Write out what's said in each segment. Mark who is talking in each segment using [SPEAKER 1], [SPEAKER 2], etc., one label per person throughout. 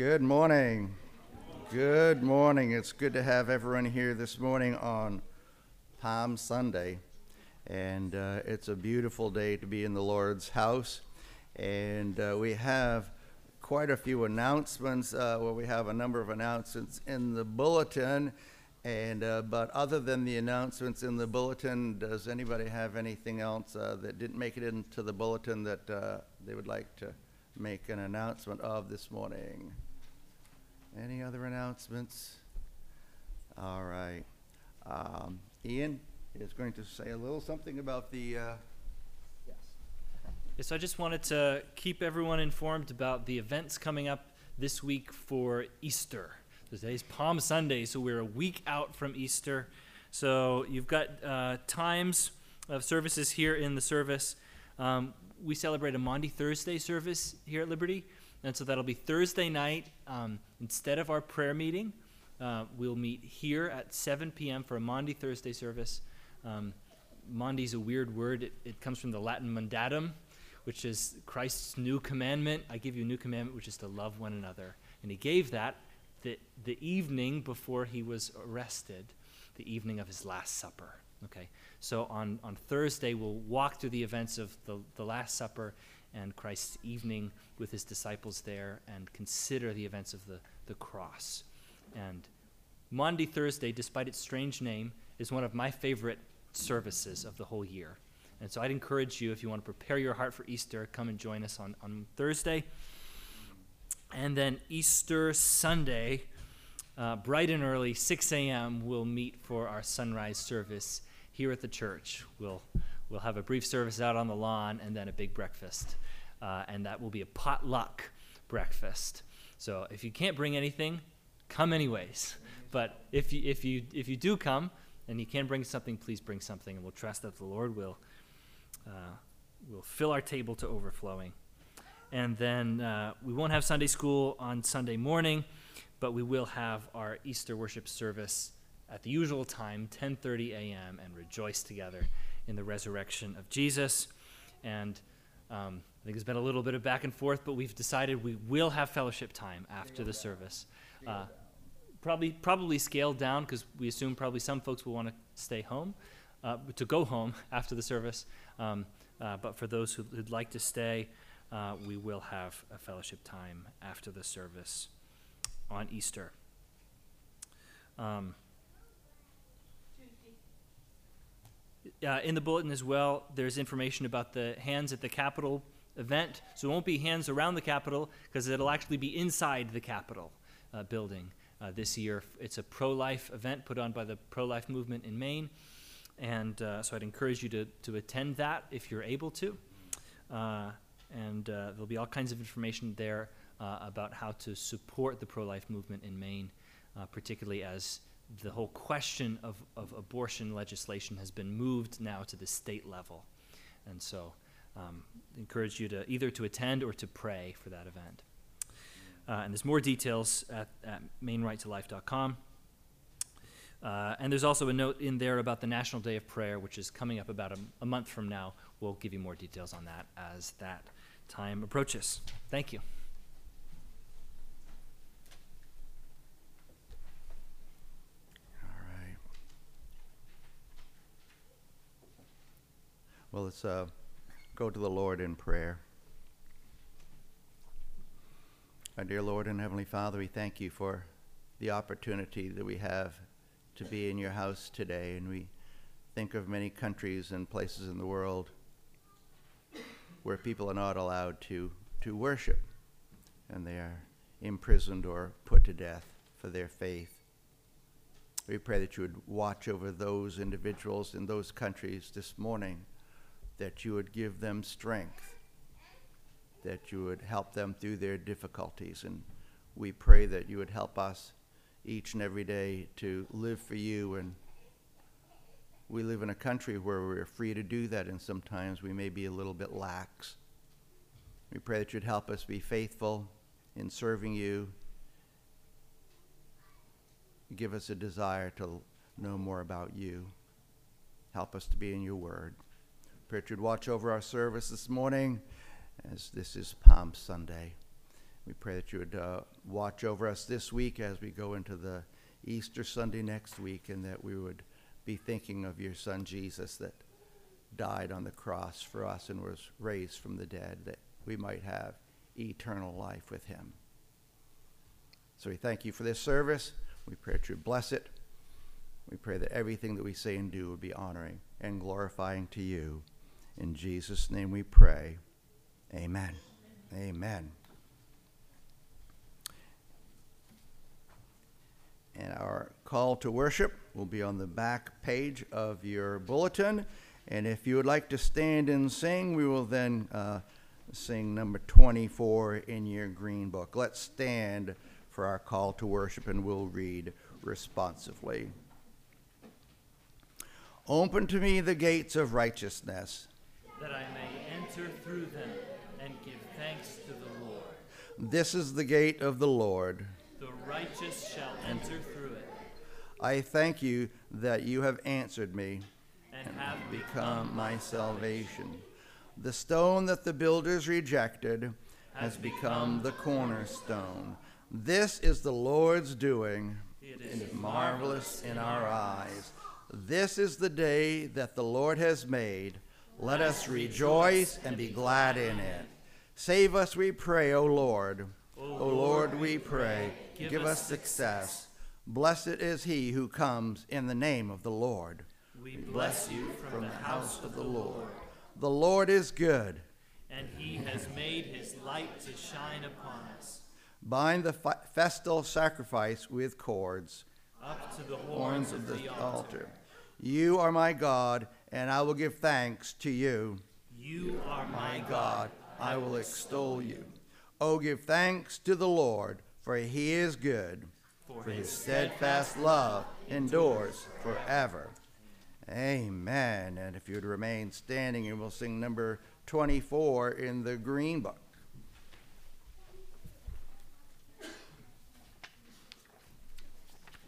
[SPEAKER 1] Good morning. Good morning. It's good to have everyone here this morning on Palm Sunday. And uh, it's a beautiful day to be in the Lord's house. And uh, we have quite a few announcements. Uh, well, we have a number of announcements in the bulletin. And uh, but other than the announcements in the bulletin, does anybody have anything else uh, that didn't make it into the bulletin that uh, they would like to make an announcement of this morning? Any other announcements? All right. Um, Ian is going to say a little something about the. Uh,
[SPEAKER 2] Yes, so I just wanted to keep everyone informed about the events coming up this week for Easter. Today's Palm Sunday, so we're a week out from Easter. So you've got uh, times of services here in the service. Um, we celebrate a Maundy Thursday service here at Liberty, and so that'll be Thursday night. Um, instead of our prayer meeting, uh, we'll meet here at 7 p.m. for a Maundy Thursday service. Um, a weird word. It, it comes from the Latin mandatum, which is Christ's new commandment. I give you a new commandment, which is to love one another. And he gave that the, the evening before he was arrested, the evening of his Last Supper. Okay, so on, on Thursday, we'll walk through the events of the, the Last Supper and Christ's evening with his disciples there and consider the events of the, the cross. And Maundy Thursday, despite its strange name, is one of my favorite services of the whole year. And so I'd encourage you, if you want to prepare your heart for Easter, come and join us on, on Thursday. And then Easter Sunday, uh, bright and early, 6 a.m., we'll meet for our sunrise service here at the church. We'll, we'll have a brief service out on the lawn and then a big breakfast. Uh, and that will be a potluck breakfast. So if you can't bring anything, come anyways. But if you, if you, if you do come and you can bring something, please bring something, and we'll trust that the Lord will, uh, will fill our table to overflowing. And then uh, we won't have Sunday school on Sunday morning, but we will have our Easter worship service at the usual time, 10:30 a.m., and rejoice together in the resurrection of Jesus. And um, I think there's been a little bit of back and forth, but we've decided we will have fellowship time after the service. Uh, probably, probably scaled down because we assume probably some folks will want to stay home, uh, to go home after the service. Um, uh, but for those who, who'd like to stay, uh, we will have a fellowship time after the service on Easter. Um, uh, in the bulletin as well, there's information about the Hands at the Capitol event. So it won't be hands around the Capitol because it'll actually be inside the Capitol uh, building uh, this year. It's a pro life event put on by the pro life movement in Maine. And uh, so I'd encourage you to, to attend that if you're able to. Uh, and uh, there'll be all kinds of information there about how to support the pro life movement in Maine, particularly as the whole question of, of abortion legislation has been moved now to the state level. And so, um, encourage you to either to attend or to pray for that event. Uh, and there's more details at, at mainerighttolife.com. Uh, and there's also a note in there about the National Day of Prayer, which is coming up about a, a month from now. We'll give you more details on that as that time approaches. Thank you.
[SPEAKER 1] Well, let's uh, go to the Lord in prayer. Our dear Lord and Heavenly Father, we thank you for the opportunity that we have to be in your house today. And we think of many countries and places in the world where people are not allowed to, to worship and they are imprisoned or put to death for their faith. We pray that you would watch over those individuals in those countries this morning, that you would give them strength, that you would help them through their difficulties. And we pray that you would help us each and every day to live for you. And we live in a country where we're free to do that, and sometimes we may be a little bit lax. We pray that you'd help us be faithful in serving you. Give us a desire to know more about you. Help us to be in your word. You'd watch over our service this morning as this is Palm Sunday. We pray that you would uh, watch over us this week as we go into the Easter Sunday next week, and that we would be thinking of your Son Jesus that died on the cross for us and was raised from the dead, that we might have eternal life with him. So we thank you for this service. We pray that you bless it. We pray that everything that we say and do would be honoring and glorifying to you. In Jesus' name we pray. Amen. Amen. And our call to worship will be on the back page of your bulletin. And if you would like to stand and sing, we will then uh, sing number 24 in your green book. Let's stand for our call to worship and we'll read responsively. Open to me the gates of righteousness,
[SPEAKER 2] that I may enter through them and give thanks to the Lord.
[SPEAKER 1] This is the gate of the Lord.
[SPEAKER 2] The righteous shall enter through it
[SPEAKER 1] I thank you that you have answered me,
[SPEAKER 2] and have
[SPEAKER 1] become my salvation. The stone that the builders rejected has become the cornerstone. This is the Lord's doing.
[SPEAKER 2] It is
[SPEAKER 1] marvelous in our eyes. This is the day that the Lord has made. Let us rejoice and be glad in it. Save us, we pray, O Lord. O Lord, we pray. Give us success. Blessed is he who comes in the name of the Lord.
[SPEAKER 2] We bless you from the house of the Lord,
[SPEAKER 1] The Lord is good.
[SPEAKER 2] and he has made his light to shine upon us.
[SPEAKER 1] Bind the festal sacrifice with cords,
[SPEAKER 2] Up to the
[SPEAKER 1] horns
[SPEAKER 2] horns
[SPEAKER 1] of the
[SPEAKER 2] altar.
[SPEAKER 1] You are my God, and I will give thanks to you.
[SPEAKER 2] You are my
[SPEAKER 1] God, I will extol you. Oh, give thanks to the Lord, for he is good,
[SPEAKER 2] for
[SPEAKER 1] his steadfast love endures forever. Amen. And if you would remain standing, and we'll sing number 24 in the Green Book.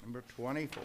[SPEAKER 1] Number 24.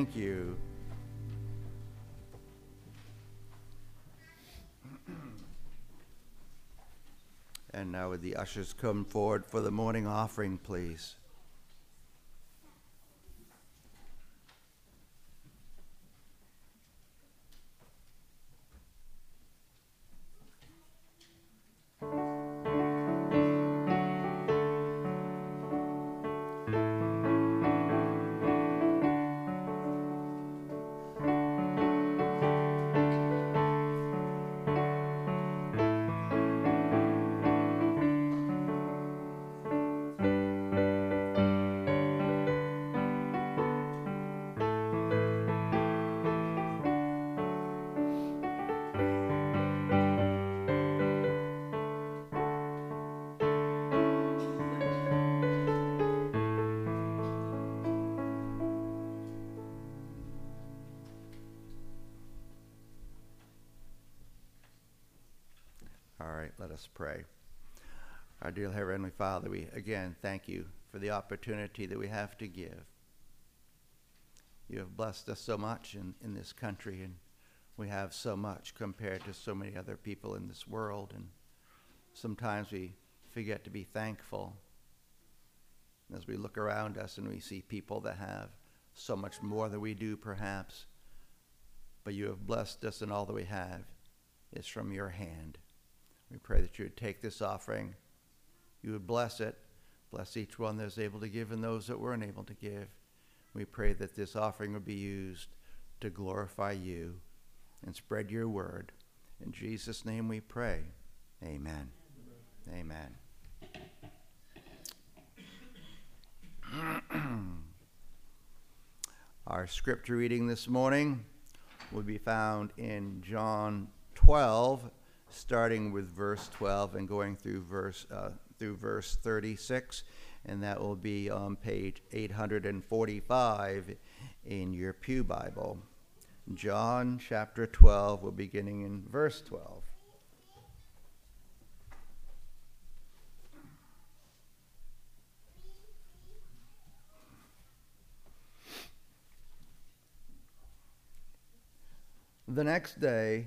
[SPEAKER 1] Thank you. And now would the ushers come forward for the morning offering, please? Let us pray. Our dear Heavenly Father, we again thank you for the opportunity that we have to give. You have blessed us so much in, in this country, and we have so much compared to so many other people in this world, and sometimes we forget to be thankful. As we look around us and we see people that have so much more than we do, perhaps, but you have blessed us, and all that we have is from your hand. We pray that you would take this offering, you would bless it, bless each one that is able to give and those that were unable to give. We pray that this offering would be used to glorify you and spread your word. In Jesus' name we pray. Amen. Amen. Our scripture reading this morning will be found in John 12, starting with verse 12 and going through verse uh, through verse 36, and that will be on page 845 in your Pew Bible. John chapter 12, we're beginning in verse 12. The next day,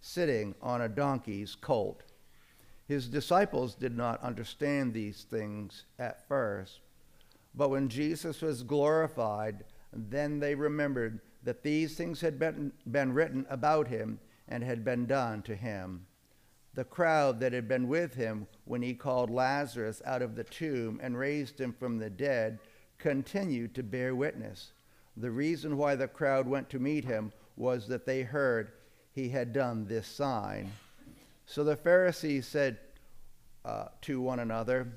[SPEAKER 1] sitting on a donkey's colt. His disciples did not understand these things at first, but when Jesus was glorified, then they remembered that these things had been, been written about him and had been done to him. The crowd that had been with him when he called Lazarus out of the tomb and raised him from the dead continued to bear witness. The reason why the crowd went to meet him was that they heard he had done this sign. So the Pharisees said uh, to one another,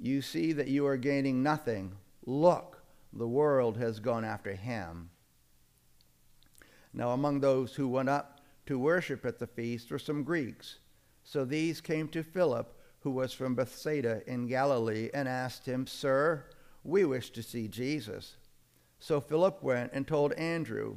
[SPEAKER 1] You see that you are gaining nothing. Look, the world has gone after him. Now, among those who went up to worship at the feast were some Greeks. So these came to Philip, who was from Bethsaida in Galilee, and asked him, Sir, we wish to see Jesus. So Philip went and told Andrew.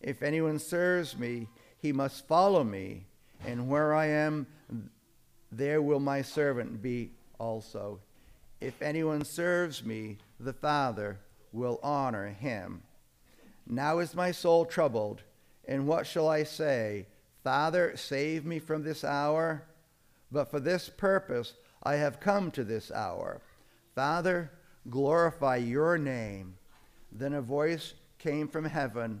[SPEAKER 1] If anyone serves me, he must follow me, and where I am, there will my servant be also. If anyone serves me, the Father will honor him. Now is my soul troubled, and what shall I say? Father, save me from this hour? But for this purpose I have come to this hour. Father, glorify your name. Then a voice came from heaven.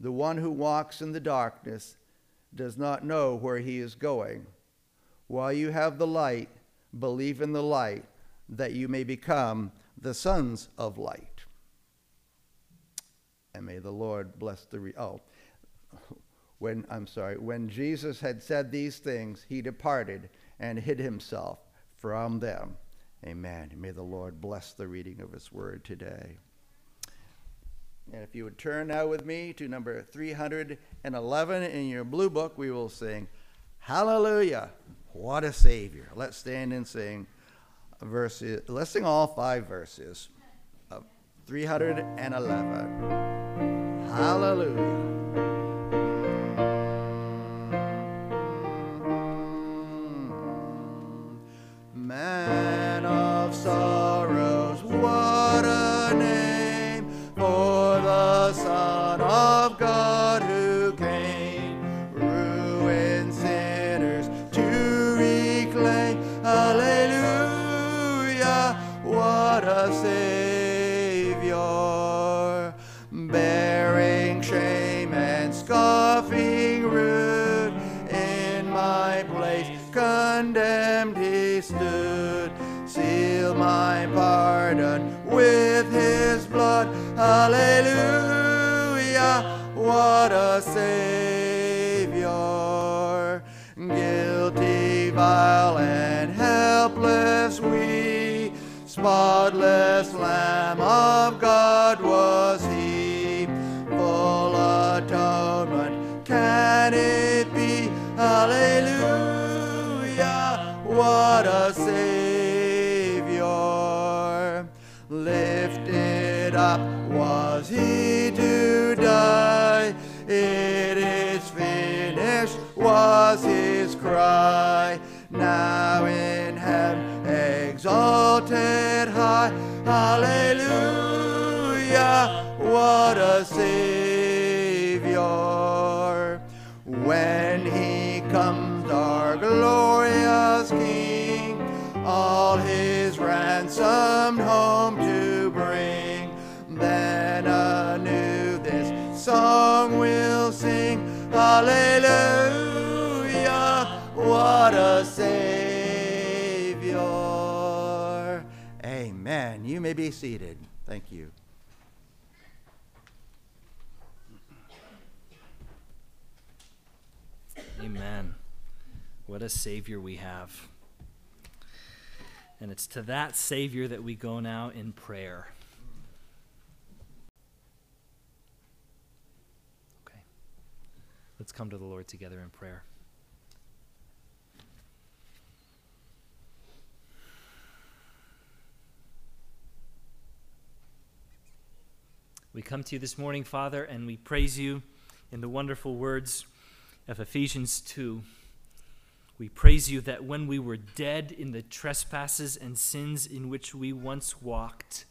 [SPEAKER 1] The one who walks in the darkness does not know where he is going. While you have the light, believe in the light, that you may become the sons of light. And may the Lord bless the re- oh when I'm sorry, when Jesus had said these things, he departed and hid himself from them. Amen. May the Lord bless the reading of his word today. And if you would turn now with me to number 311 in your blue book, we will sing, Hallelujah, what a Savior. Let's stand and sing verses, let's sing all five verses of 311. Hallelujah. With his blood. Hallelujah, what a Savior, guilty, vile, and helpless we, spotless Lamb of God was he, full atonement, can it be? Hallelujah, what a Savior. Up was he to die. It is finished was his cry. Now in heaven exalted high. Hallelujah, what a Savior. When he comes, our glorious King, all his ransomed home Hallelujah, what a Savior. Amen. You may be seated. Thank you.
[SPEAKER 2] Amen. What a Savior we have. And it's to that Savior that we go now in prayer. Let's come to the Lord together in prayer. We come to you this morning, Father, and we praise you in the wonderful words of Ephesians 2. We praise you that when we were dead in the trespasses and sins in which we once walked,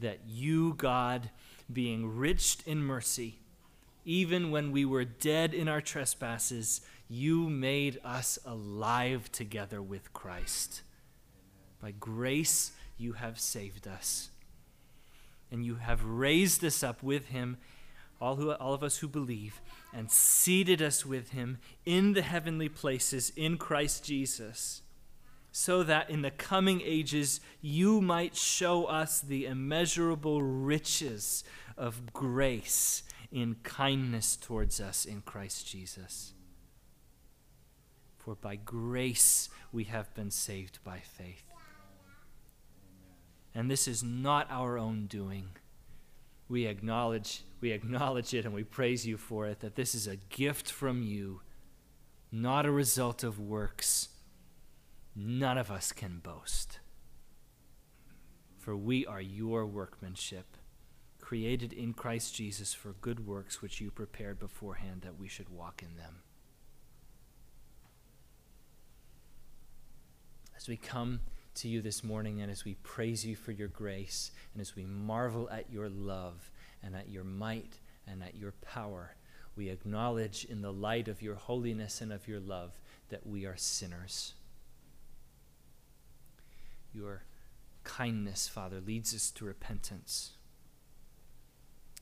[SPEAKER 2] that you, God, being rich in mercy, even when we were dead in our trespasses, you made us alive together with Christ. By grace, you have saved us. And you have raised us up with him, all, who, all of us who believe, and seated us with him in the heavenly places in Christ Jesus, so that in the coming ages you might show us the immeasurable riches of grace in kindness towards us in Christ Jesus. For by grace we have been saved by faith. And this is not our own doing. We acknowledge, we acknowledge it and we praise you for it, that this is a gift from you, not a result of works. None of us can boast. For we are your workmanship, created in Christ Jesus for good works which you prepared beforehand that we should walk in them. As we come to you this morning and as we praise you for your grace and as we marvel at your love and at your might and at your power, we acknowledge in the light of your holiness and of your love that we are sinners. Your kindness, Father, leads us to repentance.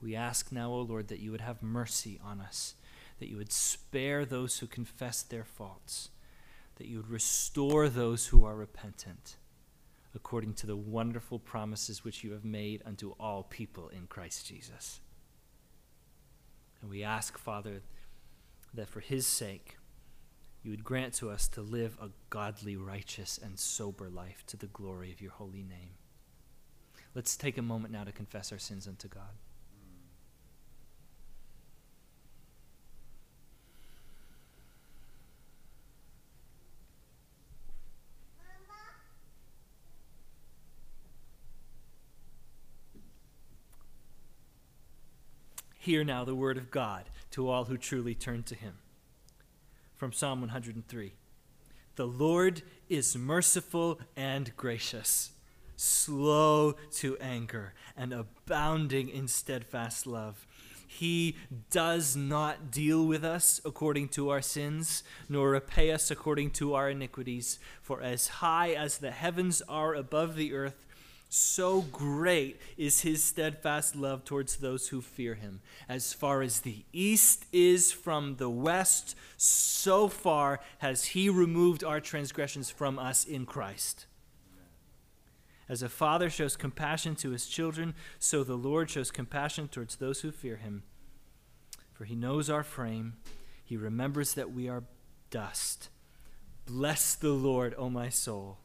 [SPEAKER 2] We ask now, O Lord, that you would have mercy on us, that you would spare those who confess their faults, that you would restore those who are repentant, according to the wonderful promises which you have made unto all people in Christ Jesus. And we ask, Father, that for his sake, you would grant to us to live a godly, righteous, and sober life to the glory of your holy name. Let's take a moment now to confess our sins unto God. Hear now the word of God to all who truly turn to him. From Psalm 103 The Lord is merciful and gracious, slow to anger, and abounding in steadfast love. He does not deal with us according to our sins, nor repay us according to our iniquities. For as high as the heavens are above the earth, so great is his steadfast love towards those who fear him. As far as the east is from the west, so far has he removed our transgressions from us in Christ. As a father shows compassion to his children, so the Lord shows compassion towards those who fear him. For he knows our frame, he remembers that we are dust. Bless the Lord, O my soul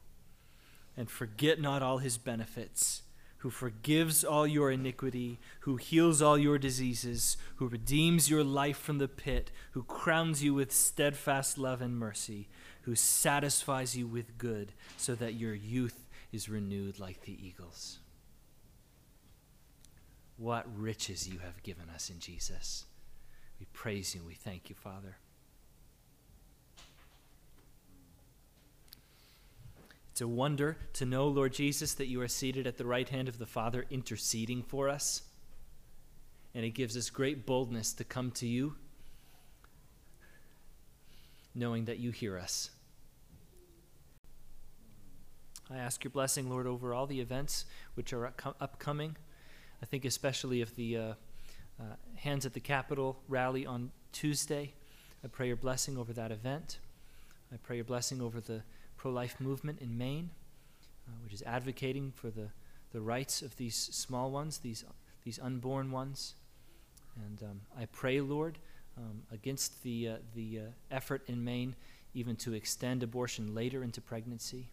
[SPEAKER 2] and forget not all his benefits, who forgives all your iniquity, who heals all your diseases, who redeems your life from the pit, who crowns you with steadfast love and mercy, who satisfies you with good, so that your youth is renewed like the eagles. What riches you have given us in Jesus. We praise you. and We thank you, Father. It's a wonder to know, Lord Jesus, that you are seated at the right hand of the Father, interceding for us. And it gives us great boldness to come to you, knowing that you hear us. I ask your blessing, Lord, over all the events which are upcoming. I think especially of the uh, uh, Hands at the Capitol rally on Tuesday. I pray your blessing over that event. I pray your blessing over the pro life movement in Maine, uh, which is advocating for the, the rights of these small ones, these, these unborn ones. And um, I pray, Lord, um, against the, uh, the uh, effort in Maine even to extend abortion later into pregnancy.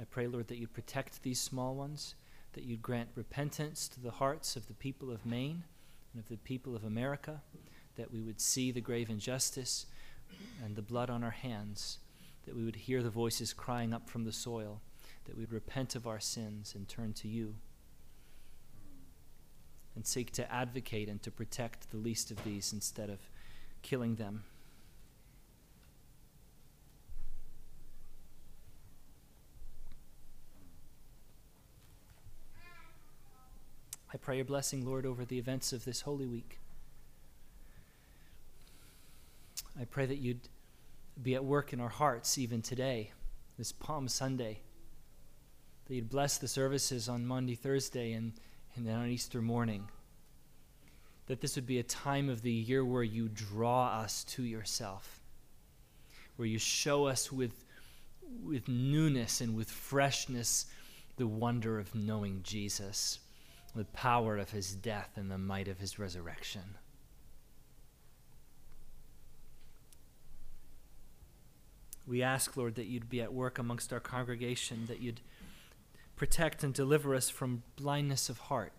[SPEAKER 2] I pray, Lord, that you protect these small ones, that you grant repentance to the hearts of the people of Maine and of the people of America, that we would see the grave injustice and the blood on our hands that we would hear the voices crying up from the soil, that we would repent of our sins and turn to you, and seek to advocate and to protect the least of these instead of killing them. I pray your blessing, Lord, over the events of this Holy Week. I pray that you'd be at work in our hearts even today, this Palm Sunday. That you'd bless the services on Monday, Thursday, and, and then on Easter morning. That this would be a time of the year where you draw us to yourself, where you show us with, with newness and with freshness the wonder of knowing Jesus, the power of his death and the might of his resurrection. We ask, Lord, that you'd be at work amongst our congregation, that you'd protect and deliver us from blindness of heart,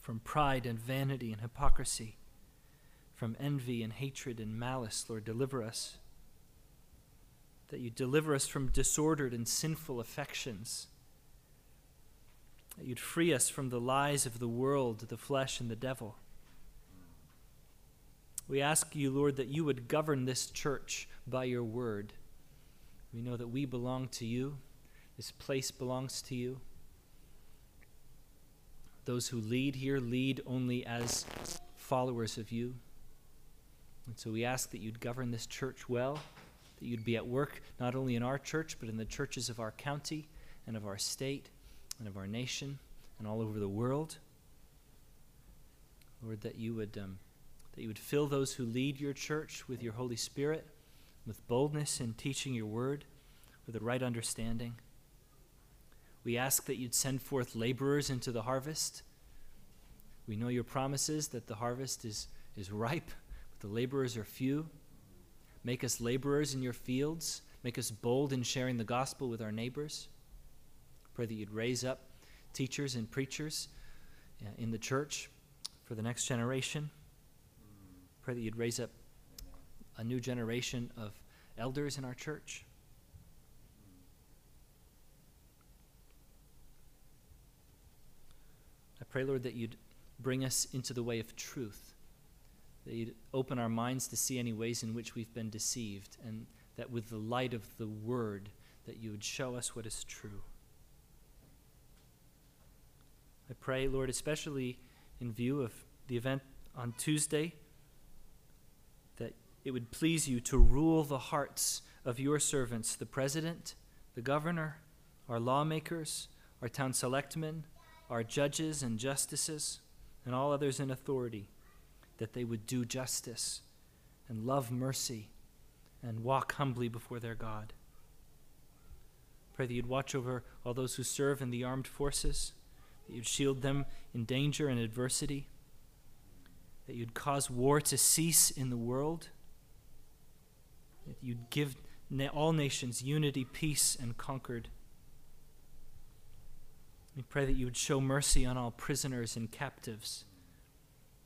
[SPEAKER 2] from pride and vanity and hypocrisy, from envy and hatred and malice, Lord, deliver us. That you deliver us from disordered and sinful affections. That you'd free us from the lies of the world, the flesh, and the devil. We ask you, Lord, that you would govern this church by your word. We know that we belong to you, this place belongs to you. those who lead here lead only as followers of you. And so we ask that you'd govern this church well, that you'd be at work not only in our church, but in the churches of our county and of our state and of our nation and all over the world. Lord, that you would, um, that you would fill those who lead your church with your Holy Spirit, with boldness in teaching your word, with the right understanding. We ask that you'd send forth laborers into the harvest. We know your promises that the harvest is, is ripe, but the laborers are few. Make us laborers in your fields. Make us bold in sharing the gospel with our neighbors. Pray that you'd raise up teachers and preachers uh, in the church for the next generation. Pray that you'd raise up a new generation of elders in our church. I pray, Lord, that you'd bring us into the way of truth, that you'd open our minds to see any ways in which we've been deceived, and that with the light of the word, that you would show us what is true. I pray, Lord, especially in view of the event on Tuesday, it would please you to rule the hearts of your servants, the president, the governor, our lawmakers, our town selectmen, our judges and justices, and all others in authority, that they would do justice and love mercy and walk humbly before their God. Pray that you'd watch over all those who serve in the armed forces, that you'd shield them in danger and adversity, that you'd cause war to cease in the world, that you'd give all nations unity, peace, and concord. We pray that you would show mercy on all prisoners and captives.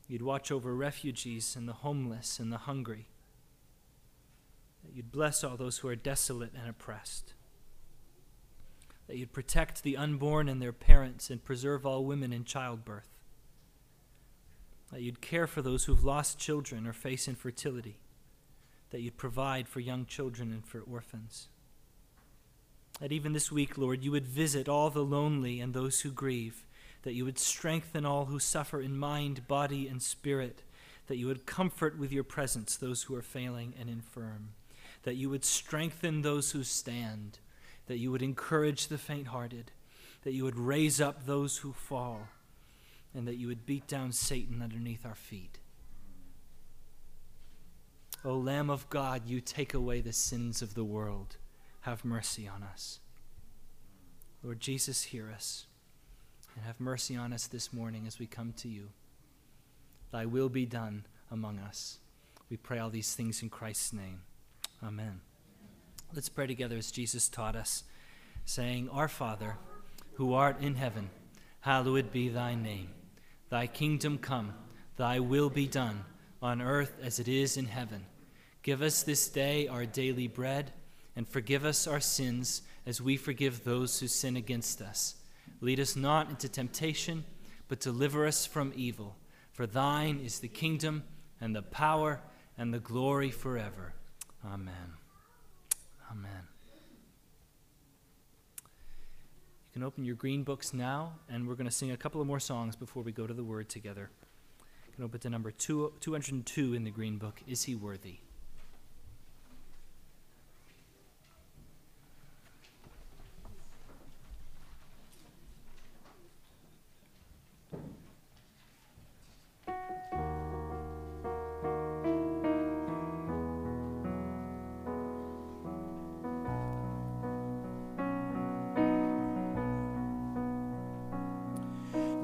[SPEAKER 2] You'd watch over refugees and the homeless and the hungry. That you'd bless all those who are desolate and oppressed. That you'd protect the unborn and their parents and preserve all women in childbirth. That you'd care for those who've lost children or face infertility. That you'd provide for young children and for orphans that even this week, Lord, you would visit all the lonely and those who grieve, that you would strengthen all who suffer in mind, body, and spirit, that you would comfort with your presence those who are failing and infirm, that you would strengthen those who stand, that you would encourage the faint hearted, that you would raise up those who fall, and that you would beat down Satan underneath our feet. O Lamb of God, you take away the sins of the world have mercy on us. Lord Jesus, hear us and have mercy on us this morning as we come to you. Thy will be done among us. We pray all these things in Christ's name. Amen. Let's pray together as Jesus taught us, saying, Our Father, who art in heaven, hallowed be thy name. Thy kingdom come, thy will be done, on earth as it is in heaven. Give us this day our daily bread and forgive us our sins as we forgive those who sin against us. Lead us not into temptation, but deliver us from evil. For thine is the kingdom and the power and the glory forever. Amen. Amen. You can open your green books now, and we're going to sing a couple of more songs before we go to the word together. You can open to number two, 202 in the green book Is He Worthy?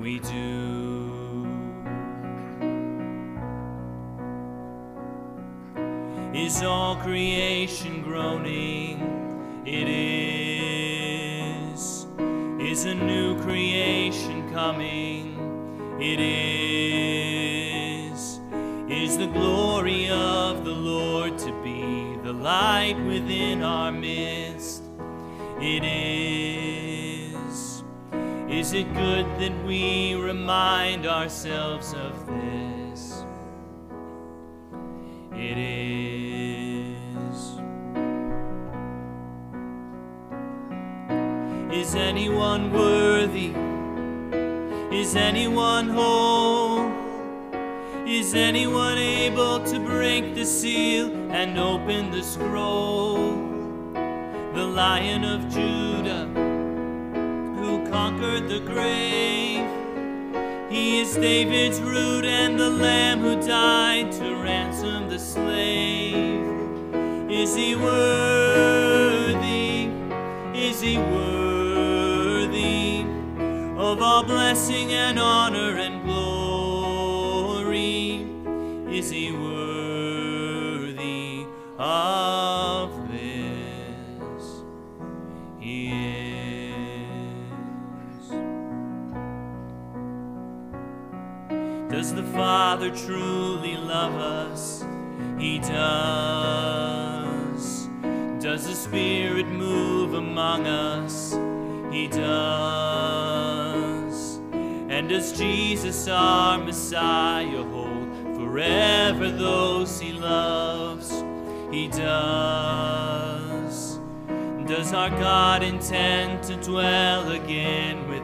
[SPEAKER 2] We do. Is all creation groaning? It is. Is a new creation coming? It is, is the glory of the Lord to be the light within our midst. It is, is it good that we remind ourselves of this? It is. Is anyone worthy? Is anyone whole? Is anyone able to break the seal and open the scroll? The Lion of Judah, conquered the grave. He is David's root and the Lamb who died to ransom the slave. Is he worthy? Is he worthy of all blessing and honor and glory? Is he worthy Father truly love us? He does. Does the Spirit move among us? He does. And does Jesus, our Messiah, hold forever those he loves? He does. Does our God intend to dwell again with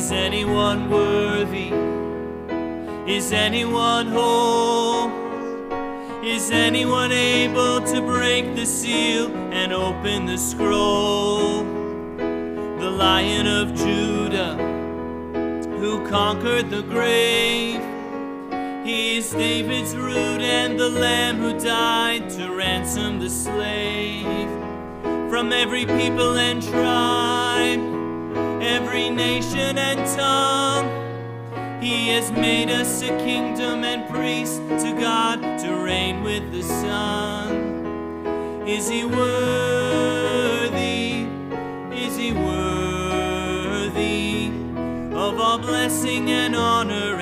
[SPEAKER 2] Is anyone worthy? Is anyone whole? Is anyone able to break the seal and open the scroll? The Lion of Judah, who conquered the grave. He is David's root and the Lamb who died to ransom the slave from every people and tribe, every nation and tongue. He has made us a kingdom and priests to God to reign with the Son. Is he worthy? Is he worthy of all blessing and honor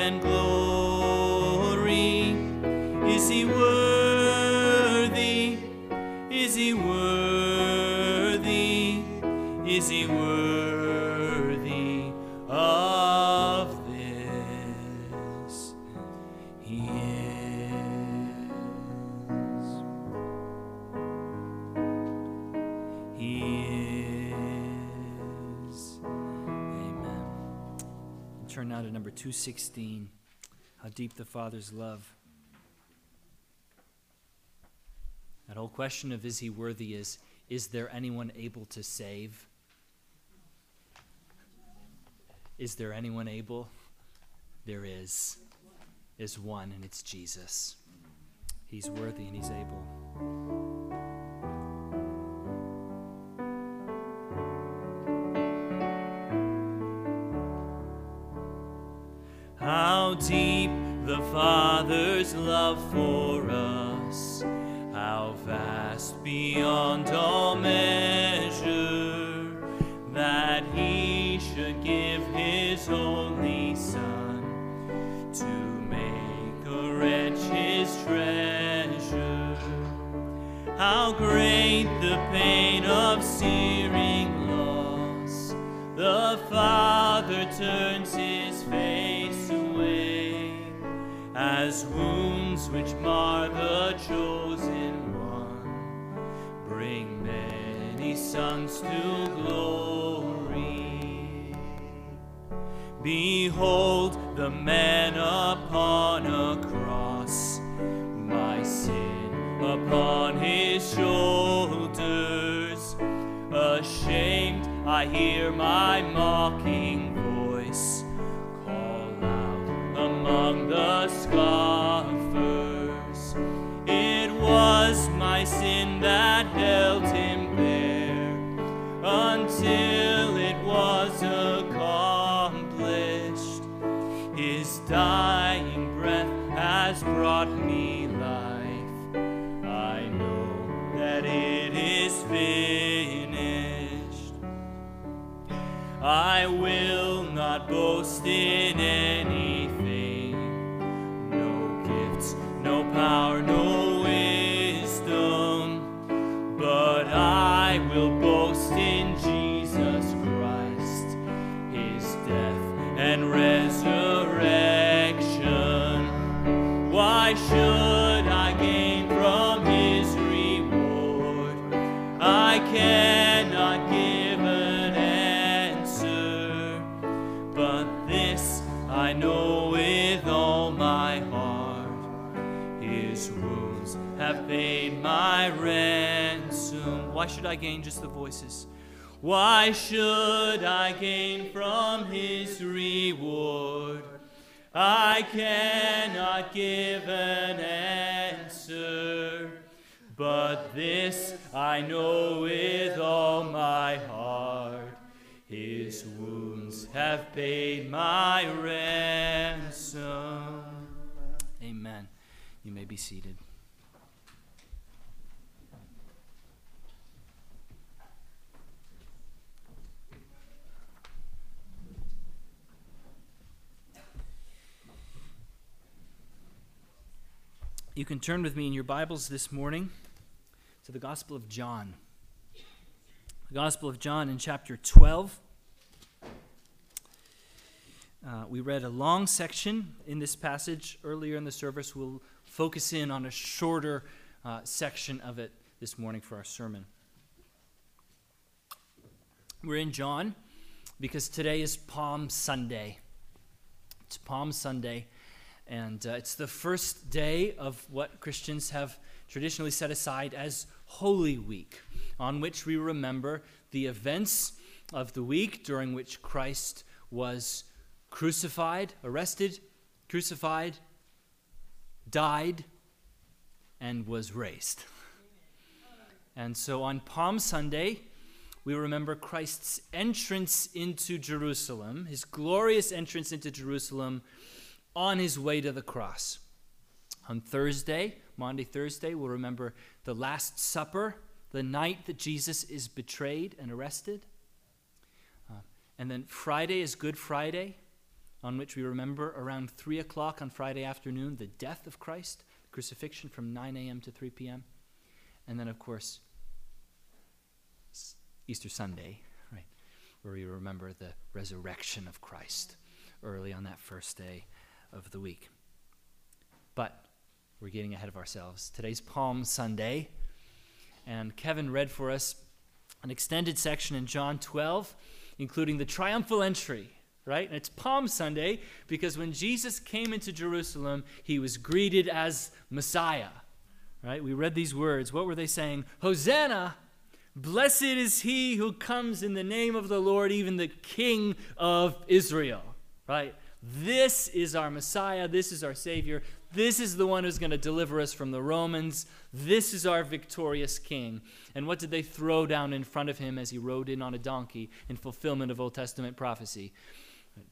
[SPEAKER 3] 216 How Deep the Father's Love. That whole question of is he worthy is is there anyone able to save? Is there anyone able? There is. Is one, and it's Jesus. He's worthy and he's able.
[SPEAKER 2] How deep the Father's love for us, how vast beyond all measure, that He should give His only Son to make a wretch His treasure. How great the pain of searing loss, the Father turns His face as wounds which mar the chosen one bring many sons to glory. Behold the man upon a cross, my sin upon his shoulders. Ashamed, I hear my mocking among the scoffers. It was my sin that held him there until it was accomplished. His dying breath has brought me life. I know that it is finished. I will not boast in it. Should I gain just the voices? Why should I gain from his reward? I cannot give an answer, but this I know with all my heart. His wounds have paid my ransom. Amen. You may be seated. You can turn with me in your Bibles this morning to the Gospel of John. The Gospel of John in chapter 12. Uh, we read a long section in this passage earlier in the service. We'll focus in on a shorter uh, section of it this morning for our sermon. We're in John because today is Palm Sunday. It's Palm Sunday. And uh, it's the first day of what Christians have traditionally set aside as Holy Week, on which we remember the events of the week during which Christ was crucified, arrested, crucified, died, and was raised. And so on Palm Sunday, we remember Christ's entrance into Jerusalem, his glorious entrance into Jerusalem on his way to the cross. On Thursday, Maundy Thursday, we'll remember the Last Supper, the night that Jesus is betrayed and arrested. Uh, and then Friday is Good Friday, on which we remember around 3 o'clock on Friday afternoon the death of Christ, crucifixion from 9 a.m. to 3 p.m. And then, of course, Easter Sunday, right, where we remember the resurrection of Christ early on that first day of the week. But we're getting ahead of ourselves. Today's Palm Sunday, and Kevin read for us an extended section in John 12, including the triumphal entry, right? And it's Palm Sunday because when Jesus came into Jerusalem, he was greeted as Messiah, right? We read these words. What were they saying? Hosanna! Blessed is he who comes in the name of the Lord, even the King of Israel, right? This is our Messiah. This is our Savior. This is the one who's going to deliver us from the Romans. This is our victorious King. And what did they throw down in front of him as he rode in on a donkey in fulfillment of Old Testament prophecy?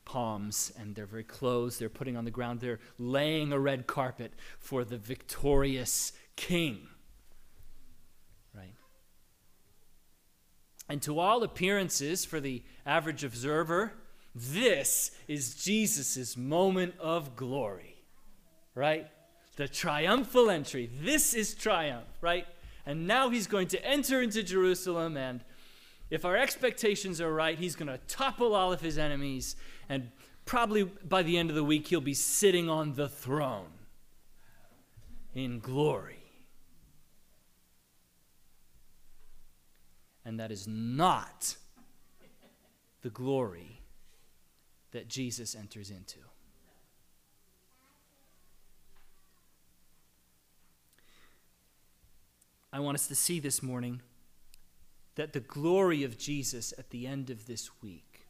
[SPEAKER 2] Palms, and they're very clothes they're putting on the ground. They're laying a red carpet for the victorious King. Right? And to all appearances, for the average observer, this is Jesus' moment of glory, right? The triumphal entry. This is triumph, right? And now he's going to enter into Jerusalem, and if our expectations are right, he's going to topple all of his enemies, and probably by the end of the week, he'll be sitting on the throne in glory. And that is not the glory that Jesus enters into. I want us to see this morning that the glory of Jesus at the end of this week,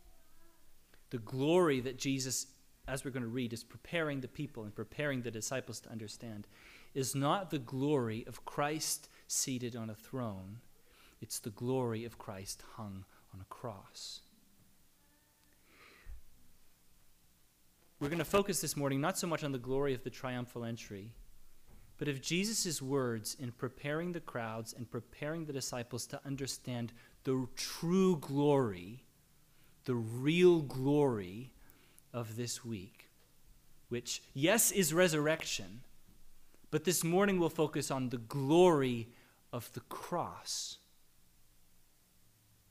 [SPEAKER 2] the glory that Jesus, as we're going to read, is preparing the people and preparing the disciples to understand, is not the glory of Christ seated on a throne, it's the glory of Christ hung on a cross. We're going to focus this morning not so much on the glory of the triumphal entry, but of Jesus' words in preparing the crowds and preparing the disciples to understand the true glory the real glory of this week, which, yes, is resurrection, but this morning we'll focus on the glory of the cross.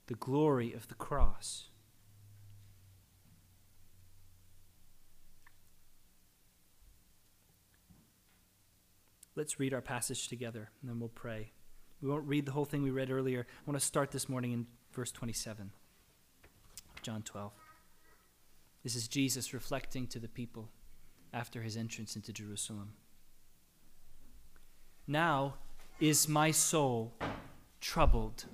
[SPEAKER 2] The glory of the cross. Let's read our passage together, and then we'll pray. We won't read the whole thing we read earlier. I want to start this morning in verse 27 John 12. This is Jesus reflecting to the people after his entrance into Jerusalem. Now is my soul troubled.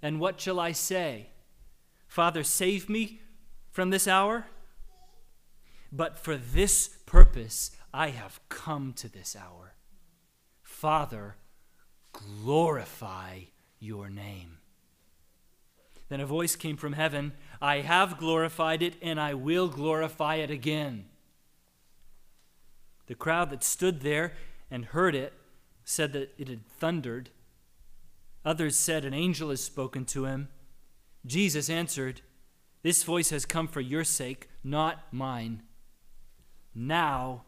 [SPEAKER 2] And what shall I say? Father, save me from this hour? But for this purpose I have come to this hour. Father, glorify your name. Then a voice came from heaven I have glorified it, and I will glorify it again. The crowd that stood there and heard it said that it had thundered. Others said, An angel has spoken to him. Jesus answered, This voice has come for your sake, not mine. Now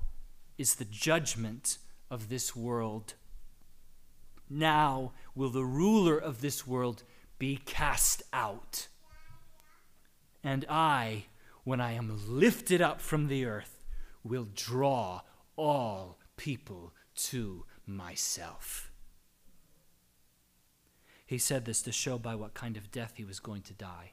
[SPEAKER 2] is the judgment of this world. Now will the ruler of this world be cast out. And I, when I am lifted up from the earth, will draw all people to myself. He said this to show by what kind of death he was going to die.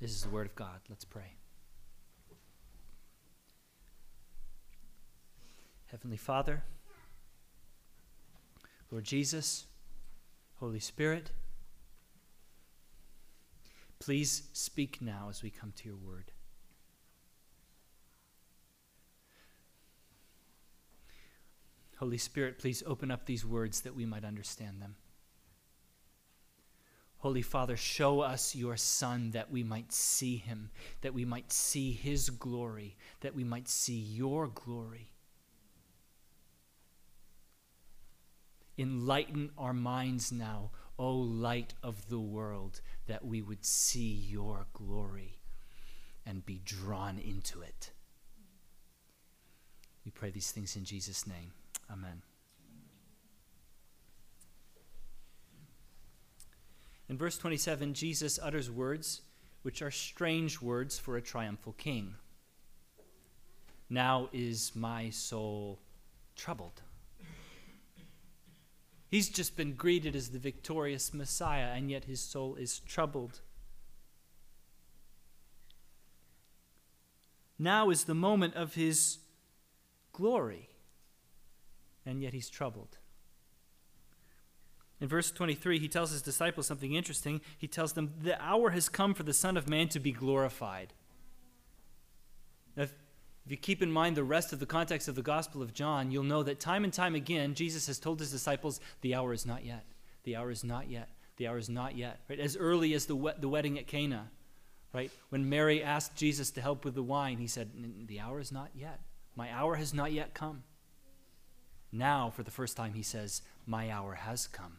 [SPEAKER 2] This is the word of God. Let's pray. Heavenly Father, Lord Jesus, Holy Spirit, please speak now as we come to your word. Holy Spirit, please open up these words that we might understand them. Holy Father, show us your Son that we might see him, that we might see his glory, that we might see your glory. Enlighten our minds now, O light of the world, that we would see your glory and be drawn into it. We pray these things in Jesus' name. Amen. In verse 27, Jesus utters words which are strange words for a triumphal king. Now is my soul troubled. He's just been greeted as the victorious Messiah, and yet his soul is troubled. Now is the moment of his glory, and yet he's troubled. In verse 23, he tells his disciples something interesting. He tells them, The hour has come for the Son of Man to be glorified. Now, if, if you keep in mind the rest of the context of the Gospel of John, you'll know that time and time again, Jesus has told his disciples, The hour is not yet. The hour is not yet. The hour is not yet. Right? As early as the, we- the wedding at Cana, right? When Mary asked Jesus to help with the wine, he said, The hour is not yet. My hour has not yet come. Now, for the first time, he says, My hour has come.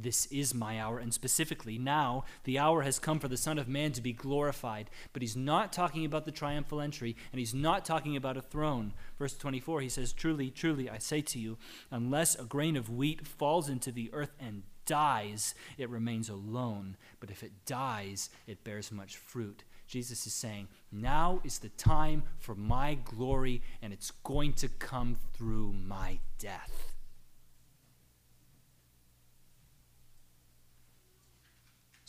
[SPEAKER 2] This is my hour, and specifically now, the hour has come for the Son of Man to be glorified. But he's not talking about the triumphal entry, and he's not talking about a throne. Verse 24, he says, Truly, truly, I say to you, unless a grain of wheat falls into the earth and dies, it remains alone. But if it dies, it bears much fruit. Jesus is saying, Now is the time for my glory, and it's going to come through my death.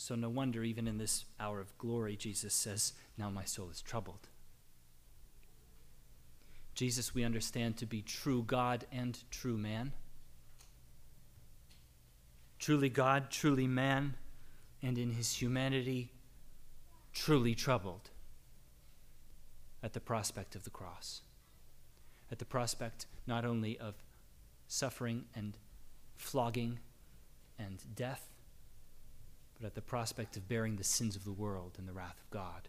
[SPEAKER 2] So, no wonder, even in this hour of glory, Jesus says, Now my soul is troubled. Jesus, we understand to be true God and true man. truly God, truly man, and in his humanity, truly troubled at the prospect of the cross, at the prospect not only of suffering and flogging and death, but at the prospect of bearing the sins of the world and the wrath of God.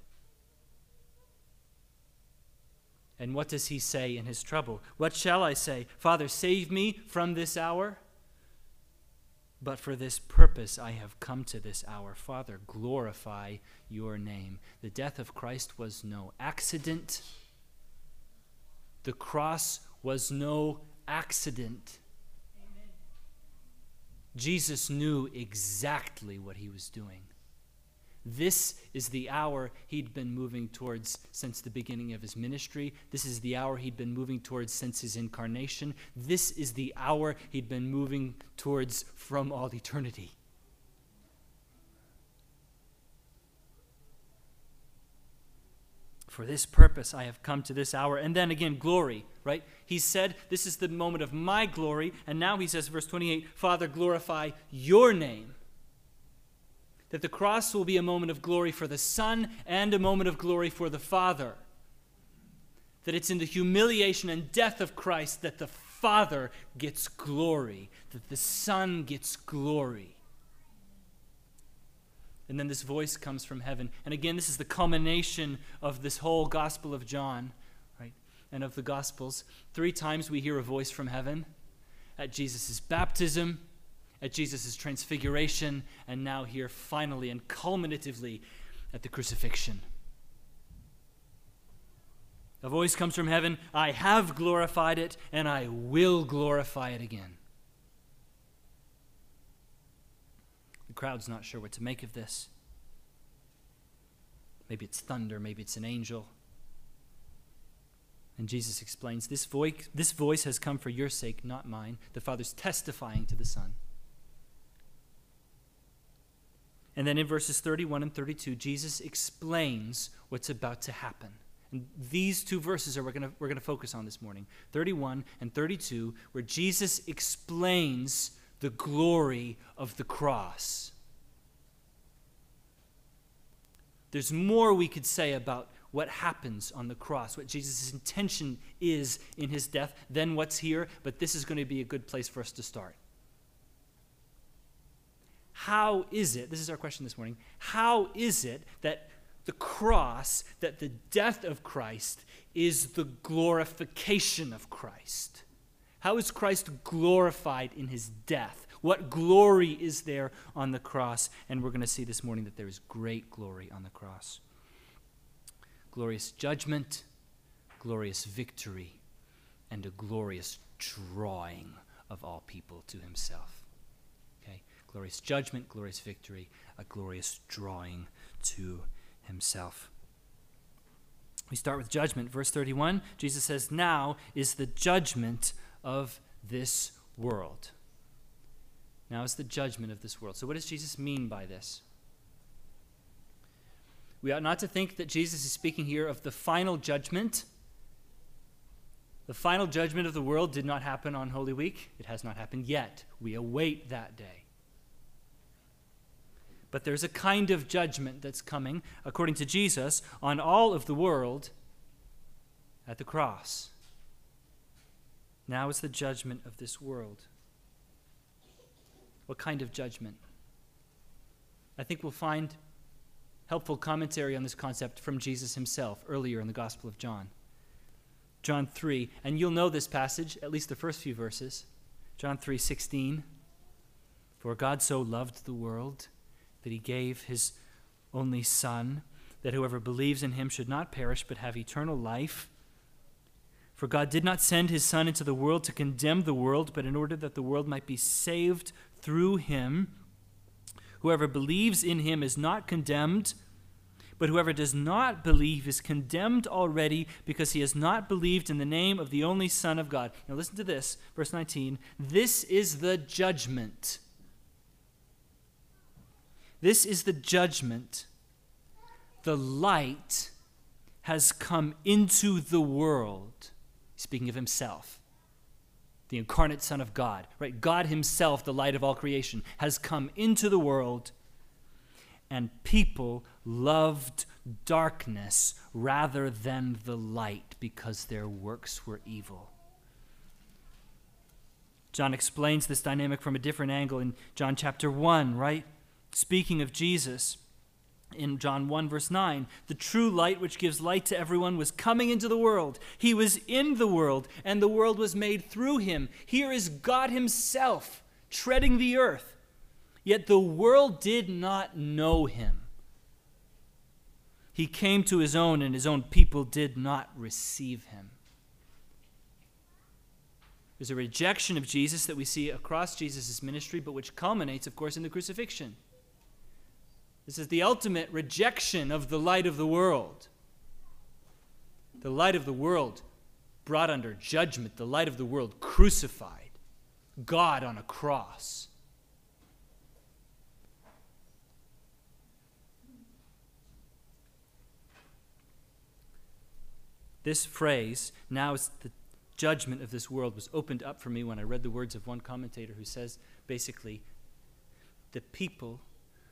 [SPEAKER 2] And what does he say in his trouble? What shall I say? Father, save me from this hour? But for this purpose I have come to this hour. Father, glorify your name. The death of Christ was no accident. The cross was no accident. Jesus knew exactly what he was doing. This is the hour he'd been moving towards since the beginning of his ministry. This is the hour he'd been moving towards since his incarnation. This is the hour he'd been moving towards from all eternity. For this purpose I have come to this hour. And then again, glory, right? He said, This is the moment of my glory. And now he says, verse 28, Father, glorify your name that the cross will be a moment of glory for the Son and a moment of glory for the Father. That it's in the humiliation and death of Christ that the Father gets glory, that the Son gets glory. And then this voice comes from heaven. And again, this is the culmination of this whole Gospel of John, right? And of the Gospels. Three times we hear a voice from heaven at Jesus' baptism at Jesus' transfiguration, and now here finally and culminatively at the crucifixion. A voice comes from heaven I have glorified it, and I will glorify it again. The crowd's not sure what to make of this. Maybe it's thunder, maybe it's an angel. And Jesus explains this voice, this voice has come for your sake, not mine. The Father's testifying to the Son. And then in verses 31 and 32, Jesus explains what's about to happen. And these two verses are we're going we're going to focus on this morning 31 and 32, where Jesus explains the glory of the cross. There's more we could say about what happens on the cross, what Jesus' intention is in his death, than what's here, but this is going to be a good place for us to start. How is it, this is our question this morning, how is it that the cross, that the death of Christ is the glorification of Christ? How is Christ glorified in his death? What glory is there on the cross? And we're going to see this morning that there is great glory on the cross glorious judgment, glorious victory, and a glorious drawing of all people to himself Okay? glorious judgment, glorious victory, a glorious drawing to himself. We start with judgment. Verse 31, Jesus says, Now is the judgment of this world. Now is the judgment of this world. So, what does Jesus mean by this? We ought not to think that Jesus is speaking here of the final judgment. The final judgment of the world did not happen on Holy Week. It has not happened yet. We await that day. But there's a kind of judgment that's coming, according to Jesus, on all of the world at the cross. Now is the judgment of this world. What kind of judgment? I think we'll find helpful commentary on this concept from Jesus himself earlier in the Gospel of John. John 3, and you'll know this passage, at least the first few verses. John 3:16. For God so loved the world that he gave his only Son, that whoever believes in him should not perish but have eternal life. For God did not send his Son into the world to condemn the world, but in order that the world might be saved through him. Whoever believes in him is not condemned, but whoever does not believe is condemned already because he has not believed in the name of the only Son of God. Now listen to this, verse 19. This is the judgment. This is the judgment. The light has come into the world. Speaking of himself. the incarnate Son of God, right? God Himself, the light of all creation, has come into the world, and people loved darkness rather than the light because their works were evil. John explains this dynamic from a different angle in John chapter 1, right? Speaking of Jesus in John 1, verse 9, the true light which gives light to everyone was coming into the world. He was in the world, and the world was made through him. Here is God Himself treading the earth. Yet the world did not know him. He came to his own, and his own people did not receive him. There's a rejection of Jesus that we see across Jesus' ministry, but which culminates, of course, in the crucifixion. This is the ultimate rejection of the light of the world. The light of the world brought under judgment, the light of the world crucified, God on a cross. This phrase, now is the judgment of this world, was opened up for me when I read the words of one commentator who says basically, the people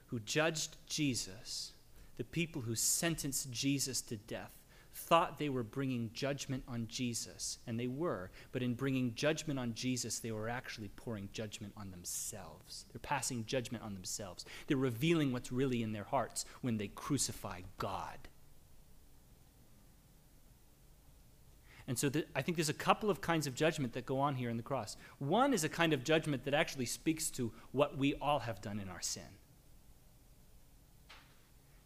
[SPEAKER 2] who judged Jesus, the people who sentenced Jesus to death, thought they were bringing judgment on Jesus, and they were, but in bringing judgment on Jesus, they were actually pouring judgment on themselves. They're passing judgment on themselves. They're revealing what's really in their hearts when they crucify God. And so the, I think there's a couple of kinds of judgment that go on here in the cross. One is a kind of judgment that actually speaks to what we all have done in our sin.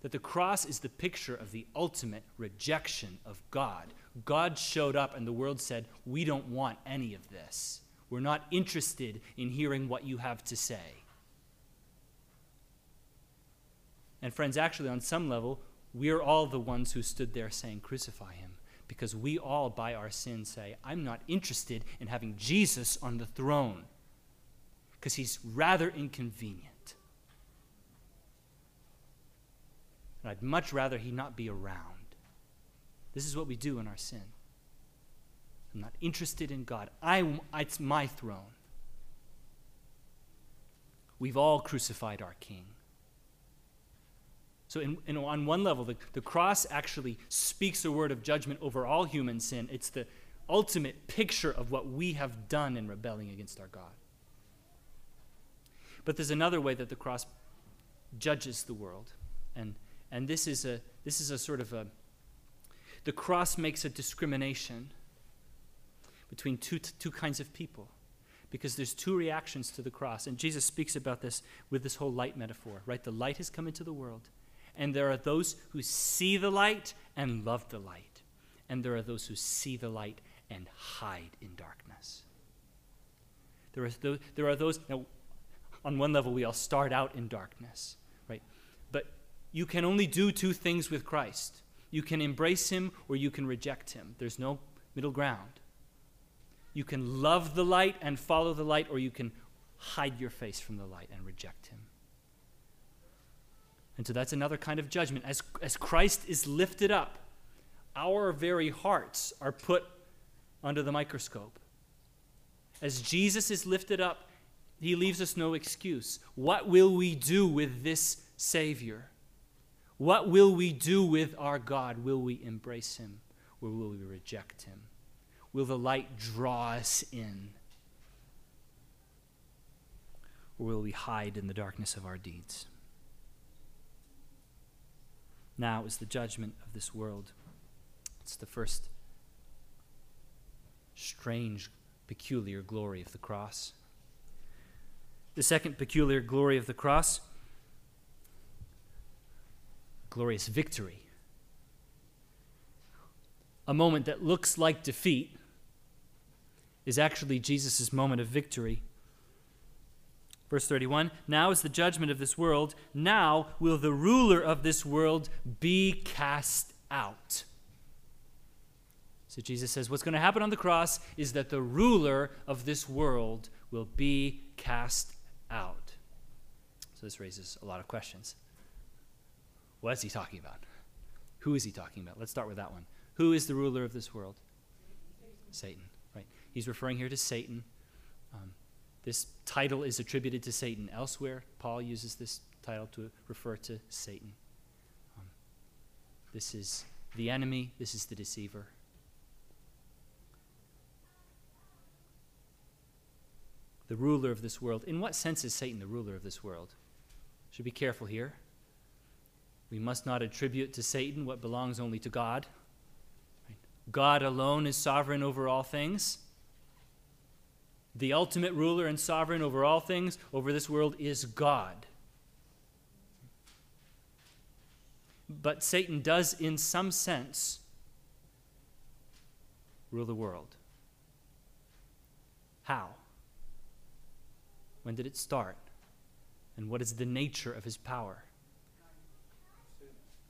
[SPEAKER 2] That the cross is the picture of the ultimate rejection of God. God showed up and the world said, We don't want any of this. We're not interested in hearing what you have to say. And, friends, actually, on some level, we're all the ones who stood there saying, Crucify him because we all, by our sin, say, I'm not interested in having Jesus on the throne because he's rather inconvenient. And I'd much rather he not be around. This is what we do in our sin. I'm not interested in God. I, it's my throne. We've all crucified our King. So, in, in, on one level, the, the cross actually speaks a word of judgment over all human sin. It's the ultimate picture of what we have done in rebelling against our God. But there's another way that the cross judges the world. And, and this, is a, this is a sort of a. The cross makes a discrimination between two, two kinds of people because there's two reactions to the cross. And Jesus speaks about this with this whole light metaphor, right? The light has come into the world and there are those who see the light and love the light. And there are those who see the light and hide in darkness. There are, those, there are those, now, on one level, we all start out in darkness, you can only do two things with Christ you can embrace him or you can reject him. There's no middle ground. You can love the light and follow the light, or you can hide your face from the light and reject him. And so that's another kind of judgment. As, as Christ is lifted up, our very hearts are put under the microscope. As Jesus is lifted up, he leaves us no excuse. What will we do with this Savior? What will we do with our God? Will we embrace him or will we reject him? Will the light draw us in? Or will we hide in the darkness of our deeds? now is the judgment of this world. It's the first strange, peculiar glory of the cross. The second peculiar glory of the cross glorious victory. A moment that looks like defeat is actually Jesus' moment of victory. Verse 31 Now is the judgment of this world. Now will the ruler of this world be cast out. So Jesus says, What's going to happen on the cross is that the ruler of this world will be cast out. So this raises a lot of questions. What is he talking about? Who is he talking about? Let's start with that one. Who is the ruler of this world? Satan, right? He's referring here to Satan Um, this title is attributed to Satan elsewhere. Paul uses this title to refer to Satan. Um, this is the enemy, this is the deceiver. The ruler of this world. In what sense is Satan the ruler of this world? Should be careful here. We must not attribute to Satan what belongs only to God. God alone is sovereign over all things. The ultimate ruler and sovereign over all things, over this world, is God. But Satan does, in some sense, rule the world. How? When did it start? And what is the nature of his power?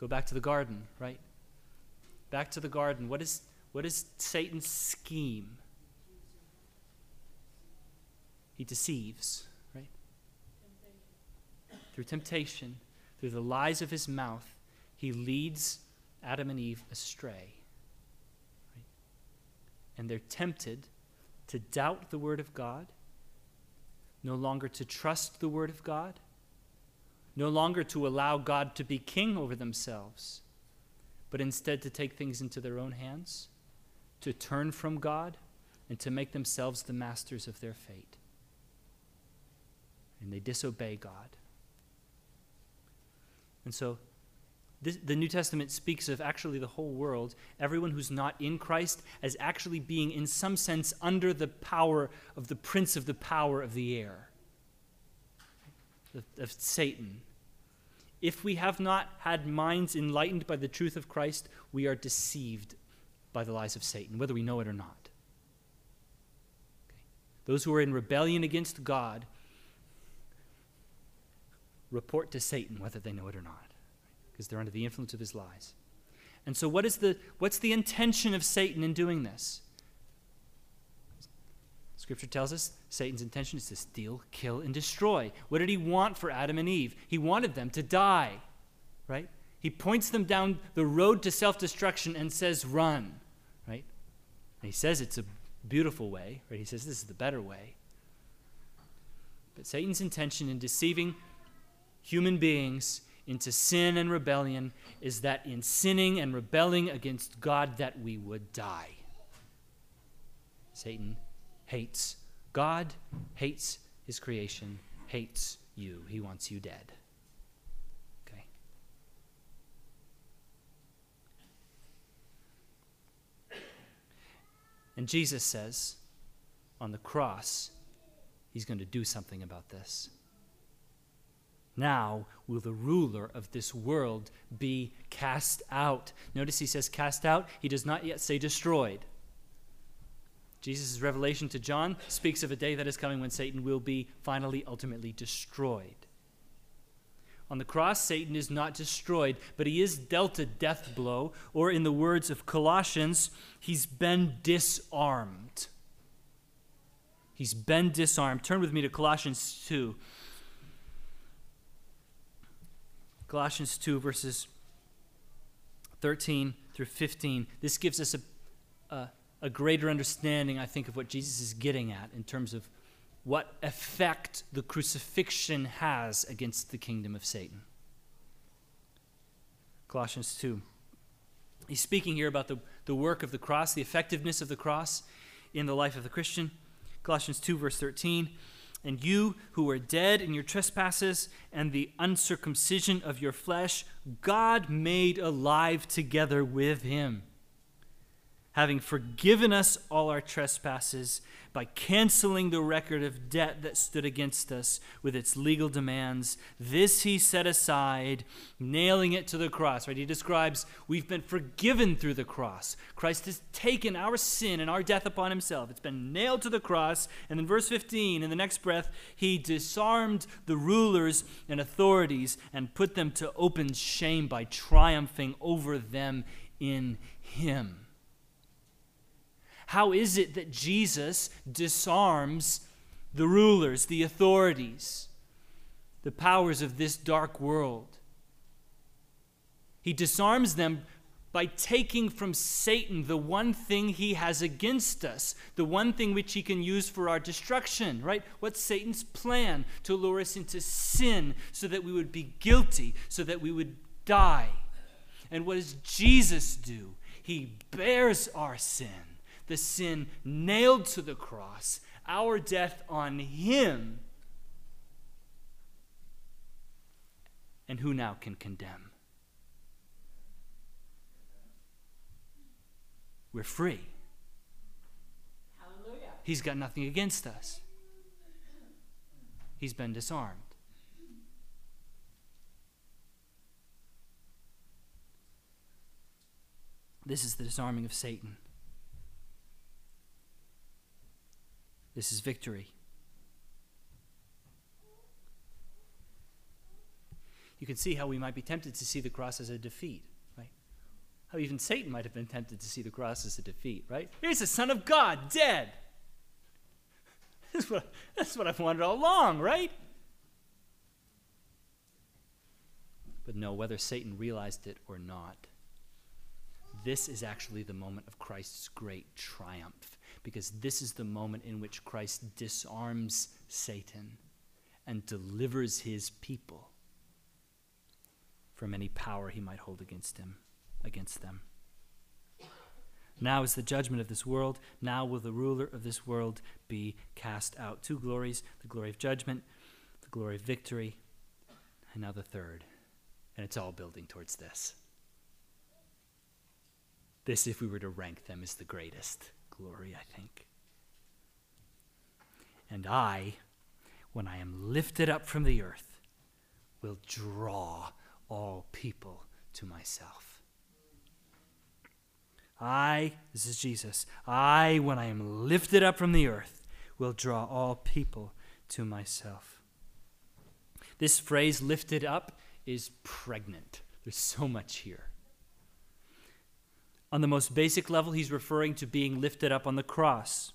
[SPEAKER 2] Go back to the garden, right? Back to the garden. What is, what is Satan's scheme? He deceives, right? Through temptation, through the lies of his mouth, he leads Adam and Eve astray. Right? And they're tempted to doubt the Word of God, no longer to trust the Word of God, no longer to allow God to be king over themselves, but instead to take things into their own hands, to turn from God, and to make themselves the masters of their fate. And they disobey God. And so, this, the New Testament speaks of actually the whole world, everyone who's not in Christ, as actually being, in some sense, under the power of the prince of the power of the air, of, Satan. If we have not had minds enlightened by the truth of Christ, we are deceived by the lies of Satan, whether we know it or not. Okay. Those who are in rebellion against God report to Satan, whether they know it or not because they're under the influence of his lies. And so, what is the, what's the intention of Satan in doing this? Scripture tells us Satan's intention is to steal, kill, and destroy. What did he want for Adam and Eve? He wanted them to die, right? He points them down the road to self destruction and says, Run, right? And he says it's a beautiful way, right? He says this is the better way. But Satan's intention in deceiving human beings into sin and rebellion is that in sinning and rebelling against God that we would die. Satan hates God, hates his creation, hates you. He wants you dead. Okay. And Jesus says on the cross, he's going to do something about this. Now will the ruler of this world be cast out. Notice he says cast out, he does not yet say destroyed. Jesus' revelation to John speaks of a day that is coming when Satan will be finally, ultimately destroyed. On the cross, Satan is not destroyed, but he is dealt a death blow, or in the words of Colossians, he's been disarmed. He's been disarmed. Turn with me to Colossians 2. Colossians 2, verses 13 through 15. This gives us a, a, a, greater understanding, I think, of what Jesus is getting at in terms of what effect the crucifixion has against the kingdom of Satan. Colossians 2. He's speaking here about the, the work of the cross, the effectiveness of the cross in the life of the Christian. Colossians 2, verse 13. And you who were dead in your trespasses and the uncircumcision of your flesh, God made alive together with him, having forgiven us all our trespasses by canceling the record of debt that stood against us with its legal demands. This he set aside, nailing it to the cross. Right? He describes we've been forgiven through the cross. Christ has taken our sin and our death upon himself. It's been nailed to the cross. And in verse 15, in the next breath, he disarmed the rulers and authorities and put them to open shame by triumphing over them in him. How is it that Jesus disarms the rulers, the authorities, the powers of this dark world? He disarms them by taking from Satan the one thing he has against us, the one thing which he can use for our destruction, right? What's Satan's plan? To lure us into sin so that we would be guilty, so that we would die. And what does Jesus do? He bears our sin, the sin nailed to the cross, our death on him. And who now can condemn? We're free.
[SPEAKER 4] Hallelujah.
[SPEAKER 2] He's got nothing against us. He's been disarmed. This is the disarming of Satan. This is victory. You can see how we might be tempted to see the cross as a defeat, right? How even Satan might have been tempted to see the cross as a defeat, right? Here's the Son of God, dead. That's what, that's what I've wanted all along, right? But no, whether Satan realized it or not, this is actually the moment of Christ's great triumph, because this is the moment in which Christ disarms Satan and delivers his people from any power he might hold against him, against them. Now is the judgment of this world. Now will the ruler of this world be cast out. Two glories the glory of judgment, the glory of victory, and now the third. And it's all building towards this. This, if we were to rank them, is the greatest glory, I think. And I, when I am lifted up from the earth, will draw all people to myself. I, this is Jesus, I, when I am lifted up from the earth, will draw all people to myself. This phrase, lifted up, is pregnant. There's so much here. On the most basic level, he's referring to being lifted up on the cross.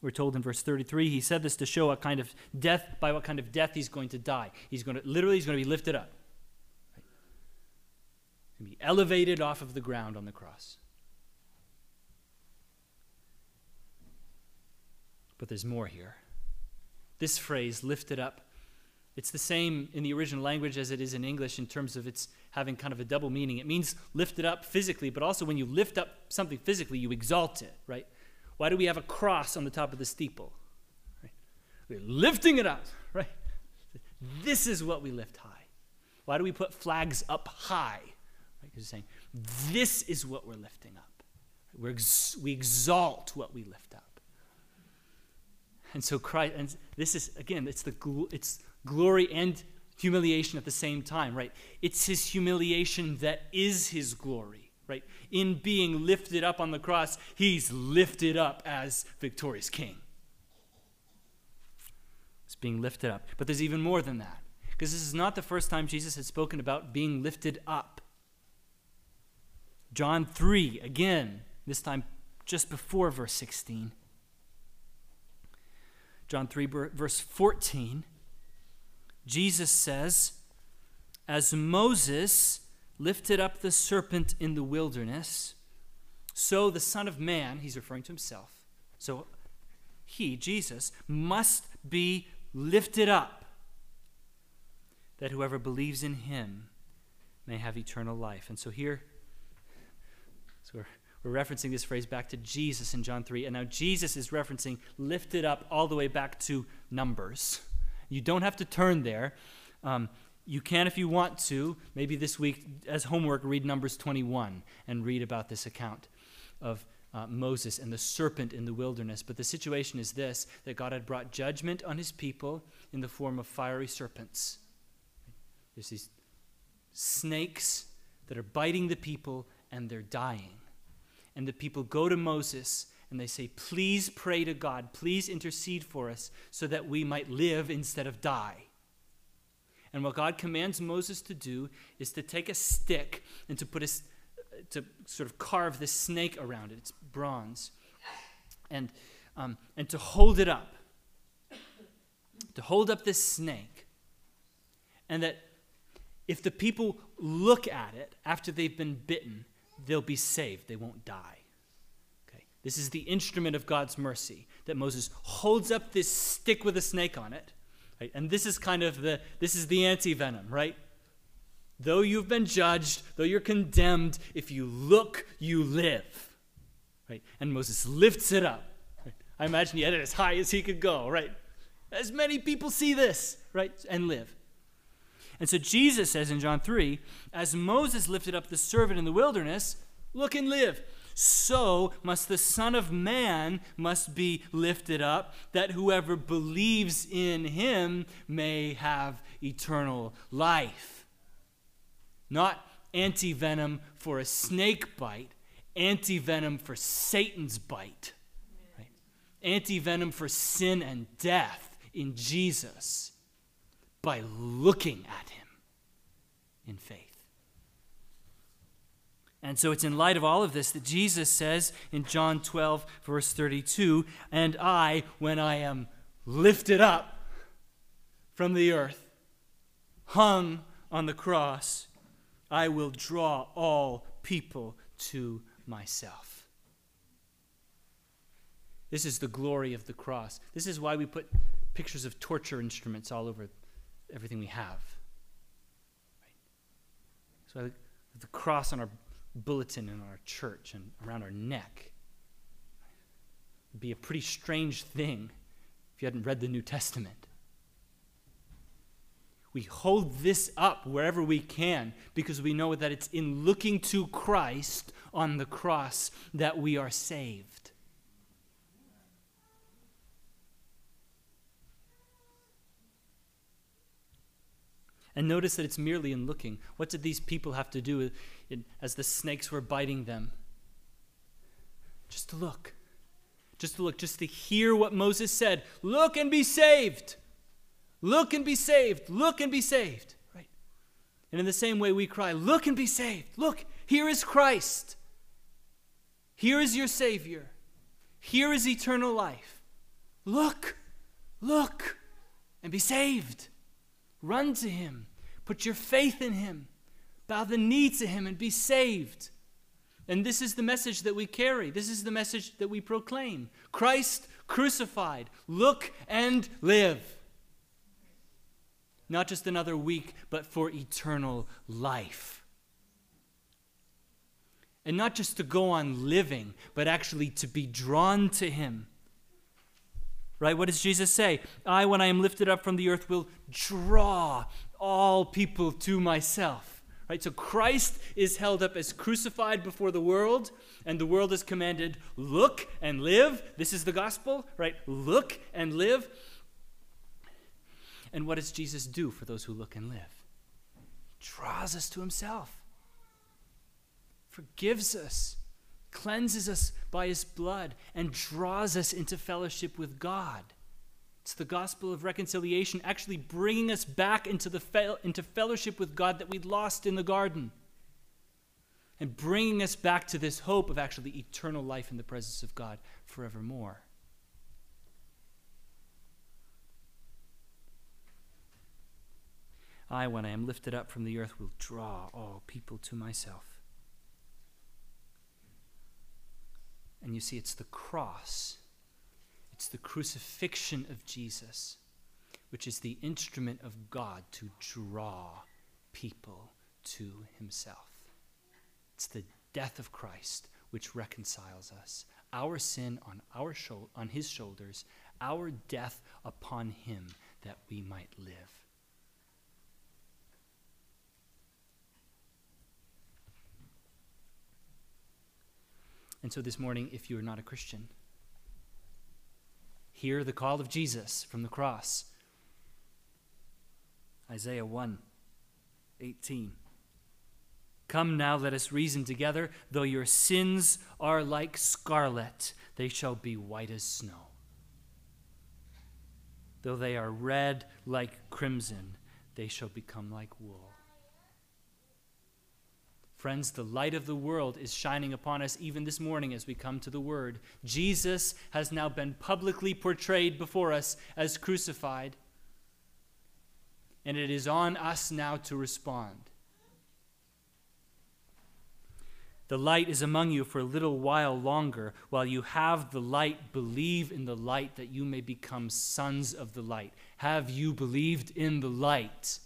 [SPEAKER 2] We're told in verse 33, he said this to show what kind of death, by what kind of death he's going to die. He's going to, literally, he's going to be lifted up. He's going to be elevated off of the ground on the cross. But there's more here. This phrase, lifted up, it's the same in the original language as it is in English in terms of its having kind of a double meaning. It means lifted up physically, but also when you lift up something physically, you exalt it, right? Why do we have a cross on the top of the steeple? Right? We're lifting it up, right? This is what we lift high. Why do we put flags up high? Right? Because saying, this is what we're lifting up. We're ex- we exalt what we lift up. And so Christ, and this is again, it's the gl- it's glory and humiliation at the same time, right? It's his humiliation that is his glory, right? In being lifted up on the cross, he's lifted up as victorious king. It's being lifted up. But there's even more than that. Because this is not the first time Jesus had spoken about being lifted up. John 3, again, this time just before verse 16. John 3, verse 14, Jesus says, As Moses lifted up the serpent in the wilderness, so the Son of Man, he's referring to himself, so he, Jesus, must be lifted up, that whoever believes in him may have eternal life. And so here, so we're we're referencing this phrase back to Jesus in John 3. And now Jesus is referencing lifted up all the way back to Numbers. You don't have to turn there. Um, you can, if you want to, maybe this week as homework, read Numbers 21 and read about this account of uh, Moses and the serpent in the wilderness. But the situation is this that God had brought judgment on his people in the form of fiery serpents. There's these snakes that are biting the people and they're dying and the people go to Moses and they say, Please pray to God, please intercede for us so that we might live instead of die. And what God commands Moses to do is to take a stick and to put a, to sort of carve this snake around it. It's bronze. And, um, and to hold it up. To hold up this snake. And that if the people look at it after they've been bitten, they'll be saved, they won't die. This is the instrument of God's mercy that Moses holds up this stick with a snake on it. Right? And this is kind of the this is the anti-venom, right? Though you've been judged, though you're condemned, if you look, you live. Right? And Moses lifts it up. Right? I imagine he had it as high as he could go, right? As many people see this, right? And live. And so Jesus says in John 3 As Moses lifted up the servant in the wilderness, look and live. So must the Son of Man must be lifted up, that whoever believes in him may have eternal life. Not anti venom for a snake bite, anti venom for Satan's bite. Right? Anti venom for sin and death in Jesus by looking at him in faith. And so it's in light of all of this that Jesus says in John 12, verse 32, And I, when I am lifted up from the earth, hung on the cross, I will draw all people to myself. This is the glory of the cross. This is why we put pictures of torture instruments all over everything we have. Right? So the cross on our bulletin in our church and around our neck It'd be a pretty strange thing if you hadn't read the New Testament. We hold this up wherever we can because we know that it's in looking to Christ on the cross that we are saved. And notice that it's merely in looking. What did these people have to do as the snakes were biting them? Just to look. Just to look, just to hear what Moses said. Look and be saved. Look and be saved. Look and be saved. Right? And in the same way, we cry, Look and be saved. Look, here is Christ. Here is your Savior. Here is eternal life. Look, look, and be saved. Run to him. Put your faith in him. Bow the knee to him and be saved. And this is the message that we carry. This is the message that we proclaim Christ crucified. Look and live. Not just another week, but for eternal life. And not just to go on living, but actually to be drawn to Him Right? What does Jesus say? I, when I am lifted up from the earth, will draw all people to myself. Right? So Christ is held up as crucified before the world, and the world is commanded, look and live. This is the gospel, right? Look and live. And what does Jesus do for those who look and live? He draws us to himself, forgives us, cleanses us by his blood, and draws us into fellowship with God. It's the gospel of reconciliation, actually bringing us back into, the fe- into fellowship with God that we'd lost in the garden, and bringing us back to this hope of actually eternal life in the presence of God forevermore. I, when I am lifted up from the earth, will draw all people to myself. And you see, it's the cross, it's the crucifixion of Jesus, which is the instrument of God to draw people to himself. It's the death of Christ which reconciles us. Our sin on, our shou- on his shoulders, our death upon him that we might live. And so this morning, if you are not a Christian, hear the call of Jesus from the cross. Isaiah 1 18. Come now, let us reason together. Though your sins are like scarlet, they shall be white as snow. Though they are red like crimson, they shall become like wool. Friends, the light of the world is shining upon us even this morning as we come to the Word. Jesus has now been publicly portrayed before us as crucified, and it is on us now to respond. The light is among you for a little while longer. While you have the light, believe in the light that you may become sons of the light. Have you believed in the light?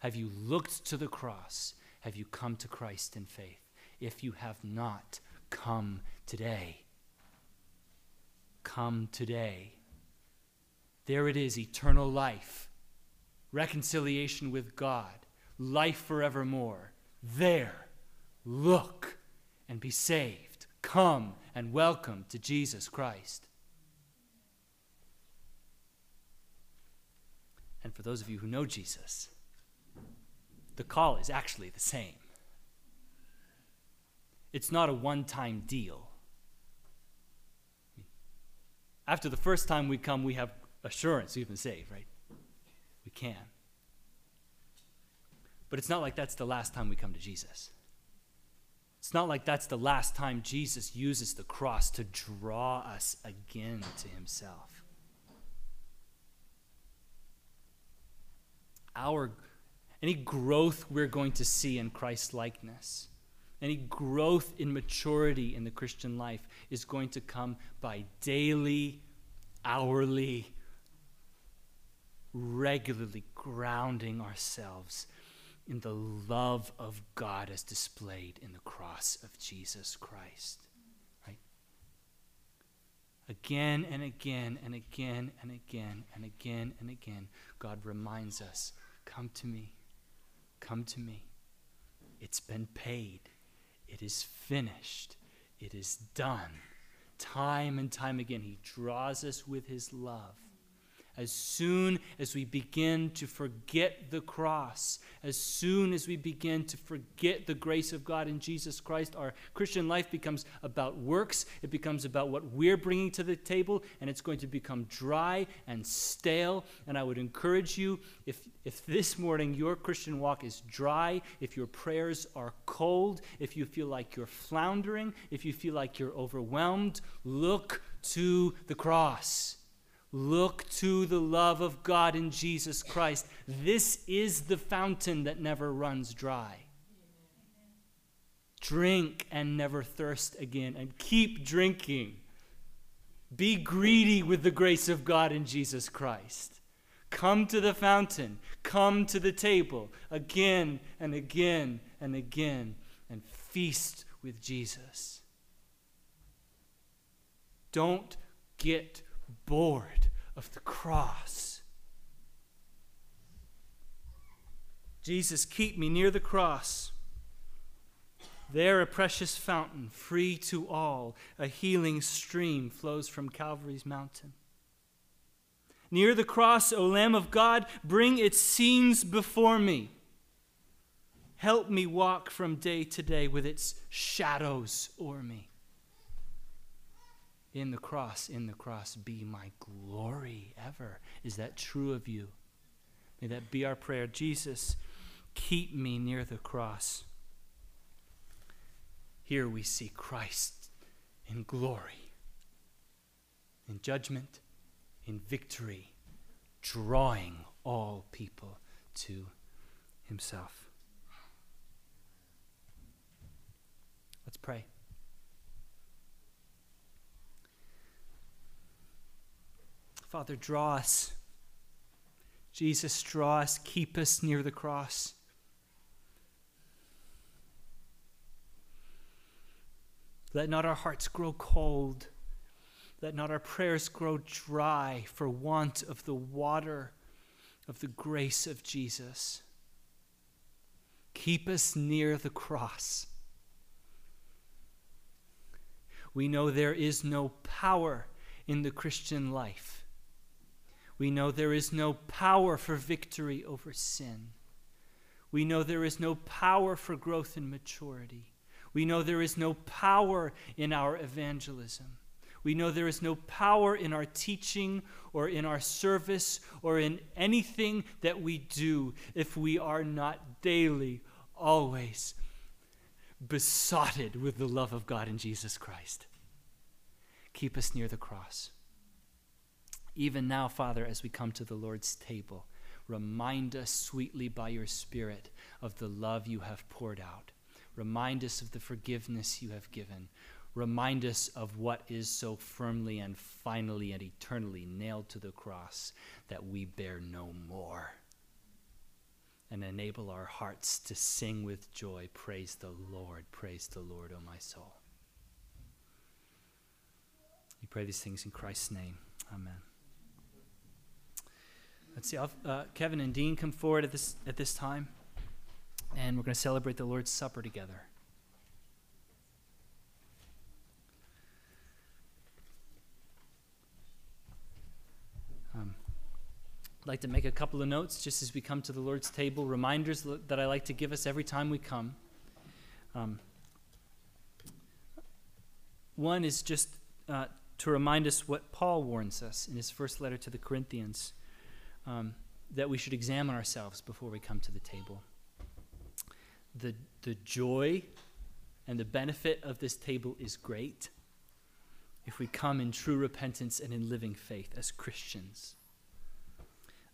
[SPEAKER 2] Have you looked to the cross? Have you come to Christ in faith? If you have not, come today. Come today. There it is eternal life, reconciliation with God, life forevermore. There, look and be saved. Come and welcome to Jesus Christ. And for those of you who know Jesus, the call is actually the same. It's not a one time deal. After the first time we come, we have assurance we've been saved, right? We can. But it's not like that's the last time we come to Jesus. It's not like that's the last time Jesus uses the cross to draw us again to himself. Our any growth we're going to see in Christ likeness, any growth in maturity in the Christian life is going to come by daily, hourly, regularly grounding ourselves in the love of God as displayed in the cross of Jesus Christ. Right? Again and again and again and again and again and again, God reminds us come to me. Come to me. It's been paid. It is finished. It is done. Time and time again, He draws us with His love as soon as we begin to forget the cross, as soon as we begin to forget the grace of God in Jesus Christ, our Christian life becomes about works. It becomes about what we're bringing to the table, and it's going to become dry and stale. And I would encourage you if, if this morning your Christian walk is dry, if your prayers are cold, if you feel like you're floundering, if you feel like you're overwhelmed, look to the cross. Look to the love of God in Jesus Christ. This is the fountain that never runs dry. Drink and never thirst again, and keep drinking. Be greedy with the grace of God in Jesus Christ. Come to the fountain, come to the table again and again and again, and feast with Jesus. Don't get bored of the cross. Jesus, keep me near the cross. There, a precious fountain, free to all, a healing stream flows from Calvary's mountain. Near the cross, O Lamb of God, bring its scenes before me. Help me walk from day to day with its shadows o'er me in the cross, in the cross, be my glory ever. Is that true of you? May that be our prayer. Jesus, keep me near the cross. Here we see Christ in glory, in judgment, in victory, drawing all people to himself. Let's pray. Father, draw us. Jesus, draw us, keep us near the cross. Let not our hearts grow cold. Let not our prayers grow dry for want of the water of the grace of Jesus. Keep us near the cross. We know there is no power in the Christian life we know there is no power for victory over sin. We know there is no power for growth and maturity. We know there is no power in our evangelism. We know there is no power in our teaching or in our service or in anything that we do if we are not daily, always besotted with the love of God in Jesus Christ. Keep us near the cross. Even now, Father, as we come to the Lord's table, remind us sweetly by your Spirit of the love you have poured out. Remind us of the forgiveness you have given. Remind us of what is so firmly and finally and eternally nailed to the cross that we bear no more. And enable our hearts to sing with joy, Praise the Lord, praise the Lord, O my soul. We pray these things in Christ's name. Amen. Let's see. Uh, Kevin and Dean come forward at this at this time, and we're going to celebrate the Lord's Supper together. Um, I'd like to make a couple of notes just as we come to the Lord's table, reminders that I like to give us every time we come. Um, one is just uh, to remind us what Paul warns us in his first letter to the Corinthians um, that we should examine ourselves before we come to the table. The, the joy and the benefit of this table is great if we come in true repentance and in living faith as Christians.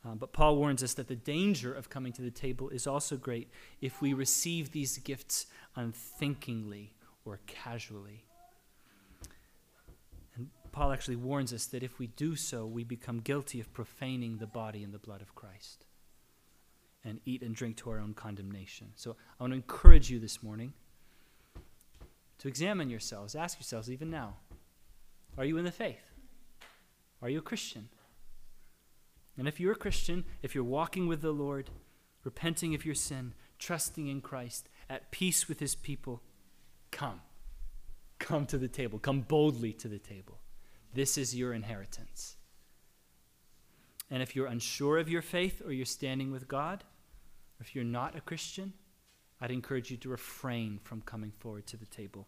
[SPEAKER 2] Um, but Paul warns us that the danger of coming to the table is also great if we receive these gifts unthinkingly or casually. Paul actually warns us that if we do so, we become guilty of profaning the body and the blood of Christ and eat and drink to our own condemnation. So I want to encourage you this morning to examine yourselves. Ask yourselves, even now, are you in the faith? Are you a Christian? And if you're a Christian, if you're walking with the Lord, repenting of your sin, trusting in Christ, at peace with his people, come. Come to the table. Come boldly to the table. This is your inheritance. And if you're unsure of your faith or you're standing with God, if you're not a Christian, I'd encourage you to refrain from coming forward to the table.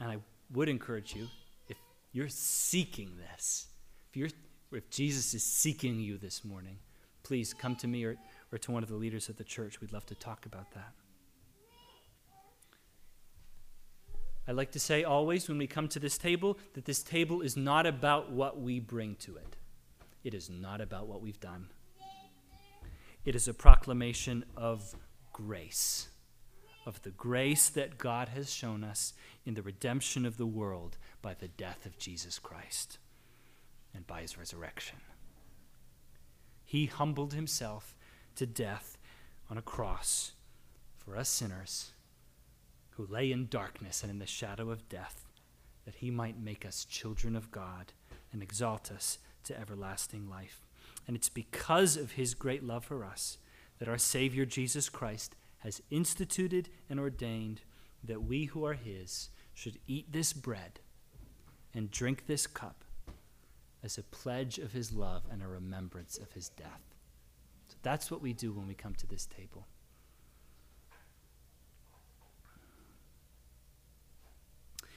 [SPEAKER 2] And I would encourage you, if you're seeking this, if, you're, if Jesus is seeking you this morning, please come to me or, or to one of the leaders of the church. We'd love to talk about that. I like to say always when we come to this table that this table is not about what we bring to it. It is not about what we've done. It is a proclamation of grace, of the grace that God has shown us in the redemption of the world by the death of Jesus Christ and by his resurrection. He humbled himself to death on a cross for us sinners who lay in darkness and in the shadow of death, that he might make us children of God and exalt us to everlasting life. And it's because of his great love for us that our Savior Jesus Christ has instituted and ordained that we who are his should eat this bread and drink this cup as a pledge of his love and a remembrance of his death. So that's what we do when we come to this table.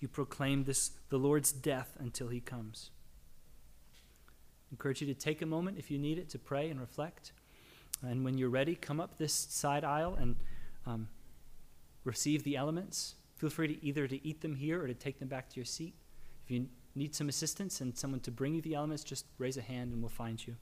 [SPEAKER 2] you proclaim this the Lord's death until he comes. I encourage you to take a moment if you need it to pray and reflect. And when you're ready, come up this side aisle and um, receive the elements. Feel free to either to eat them here or to take them back to your seat. If you need some assistance and someone to bring you the elements, just raise a hand and we'll find you.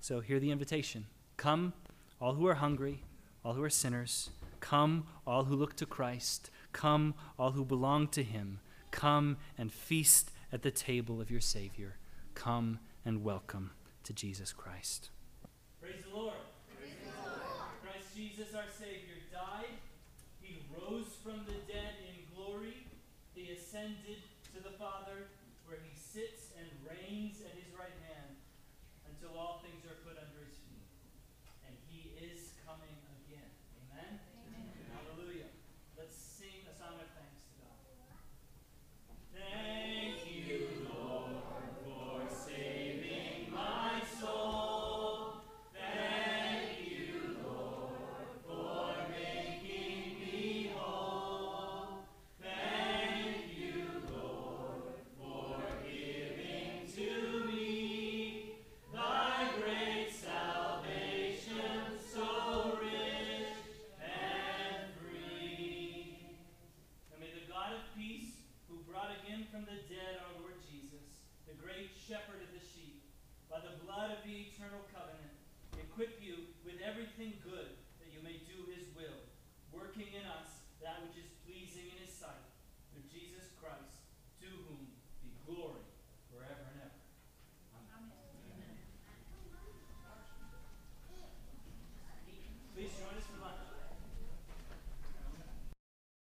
[SPEAKER 2] So hear the invitation. Come, all who are hungry, all who are sinners. Come, all who look to Christ. Come, all who belong to him. Come and feast at the table of your Savior. Come and welcome to Jesus Christ.
[SPEAKER 5] Praise the Lord. Christ Jesus, our Savior, died. He rose from the dead in glory. He ascended to the Father, where he sits and reigns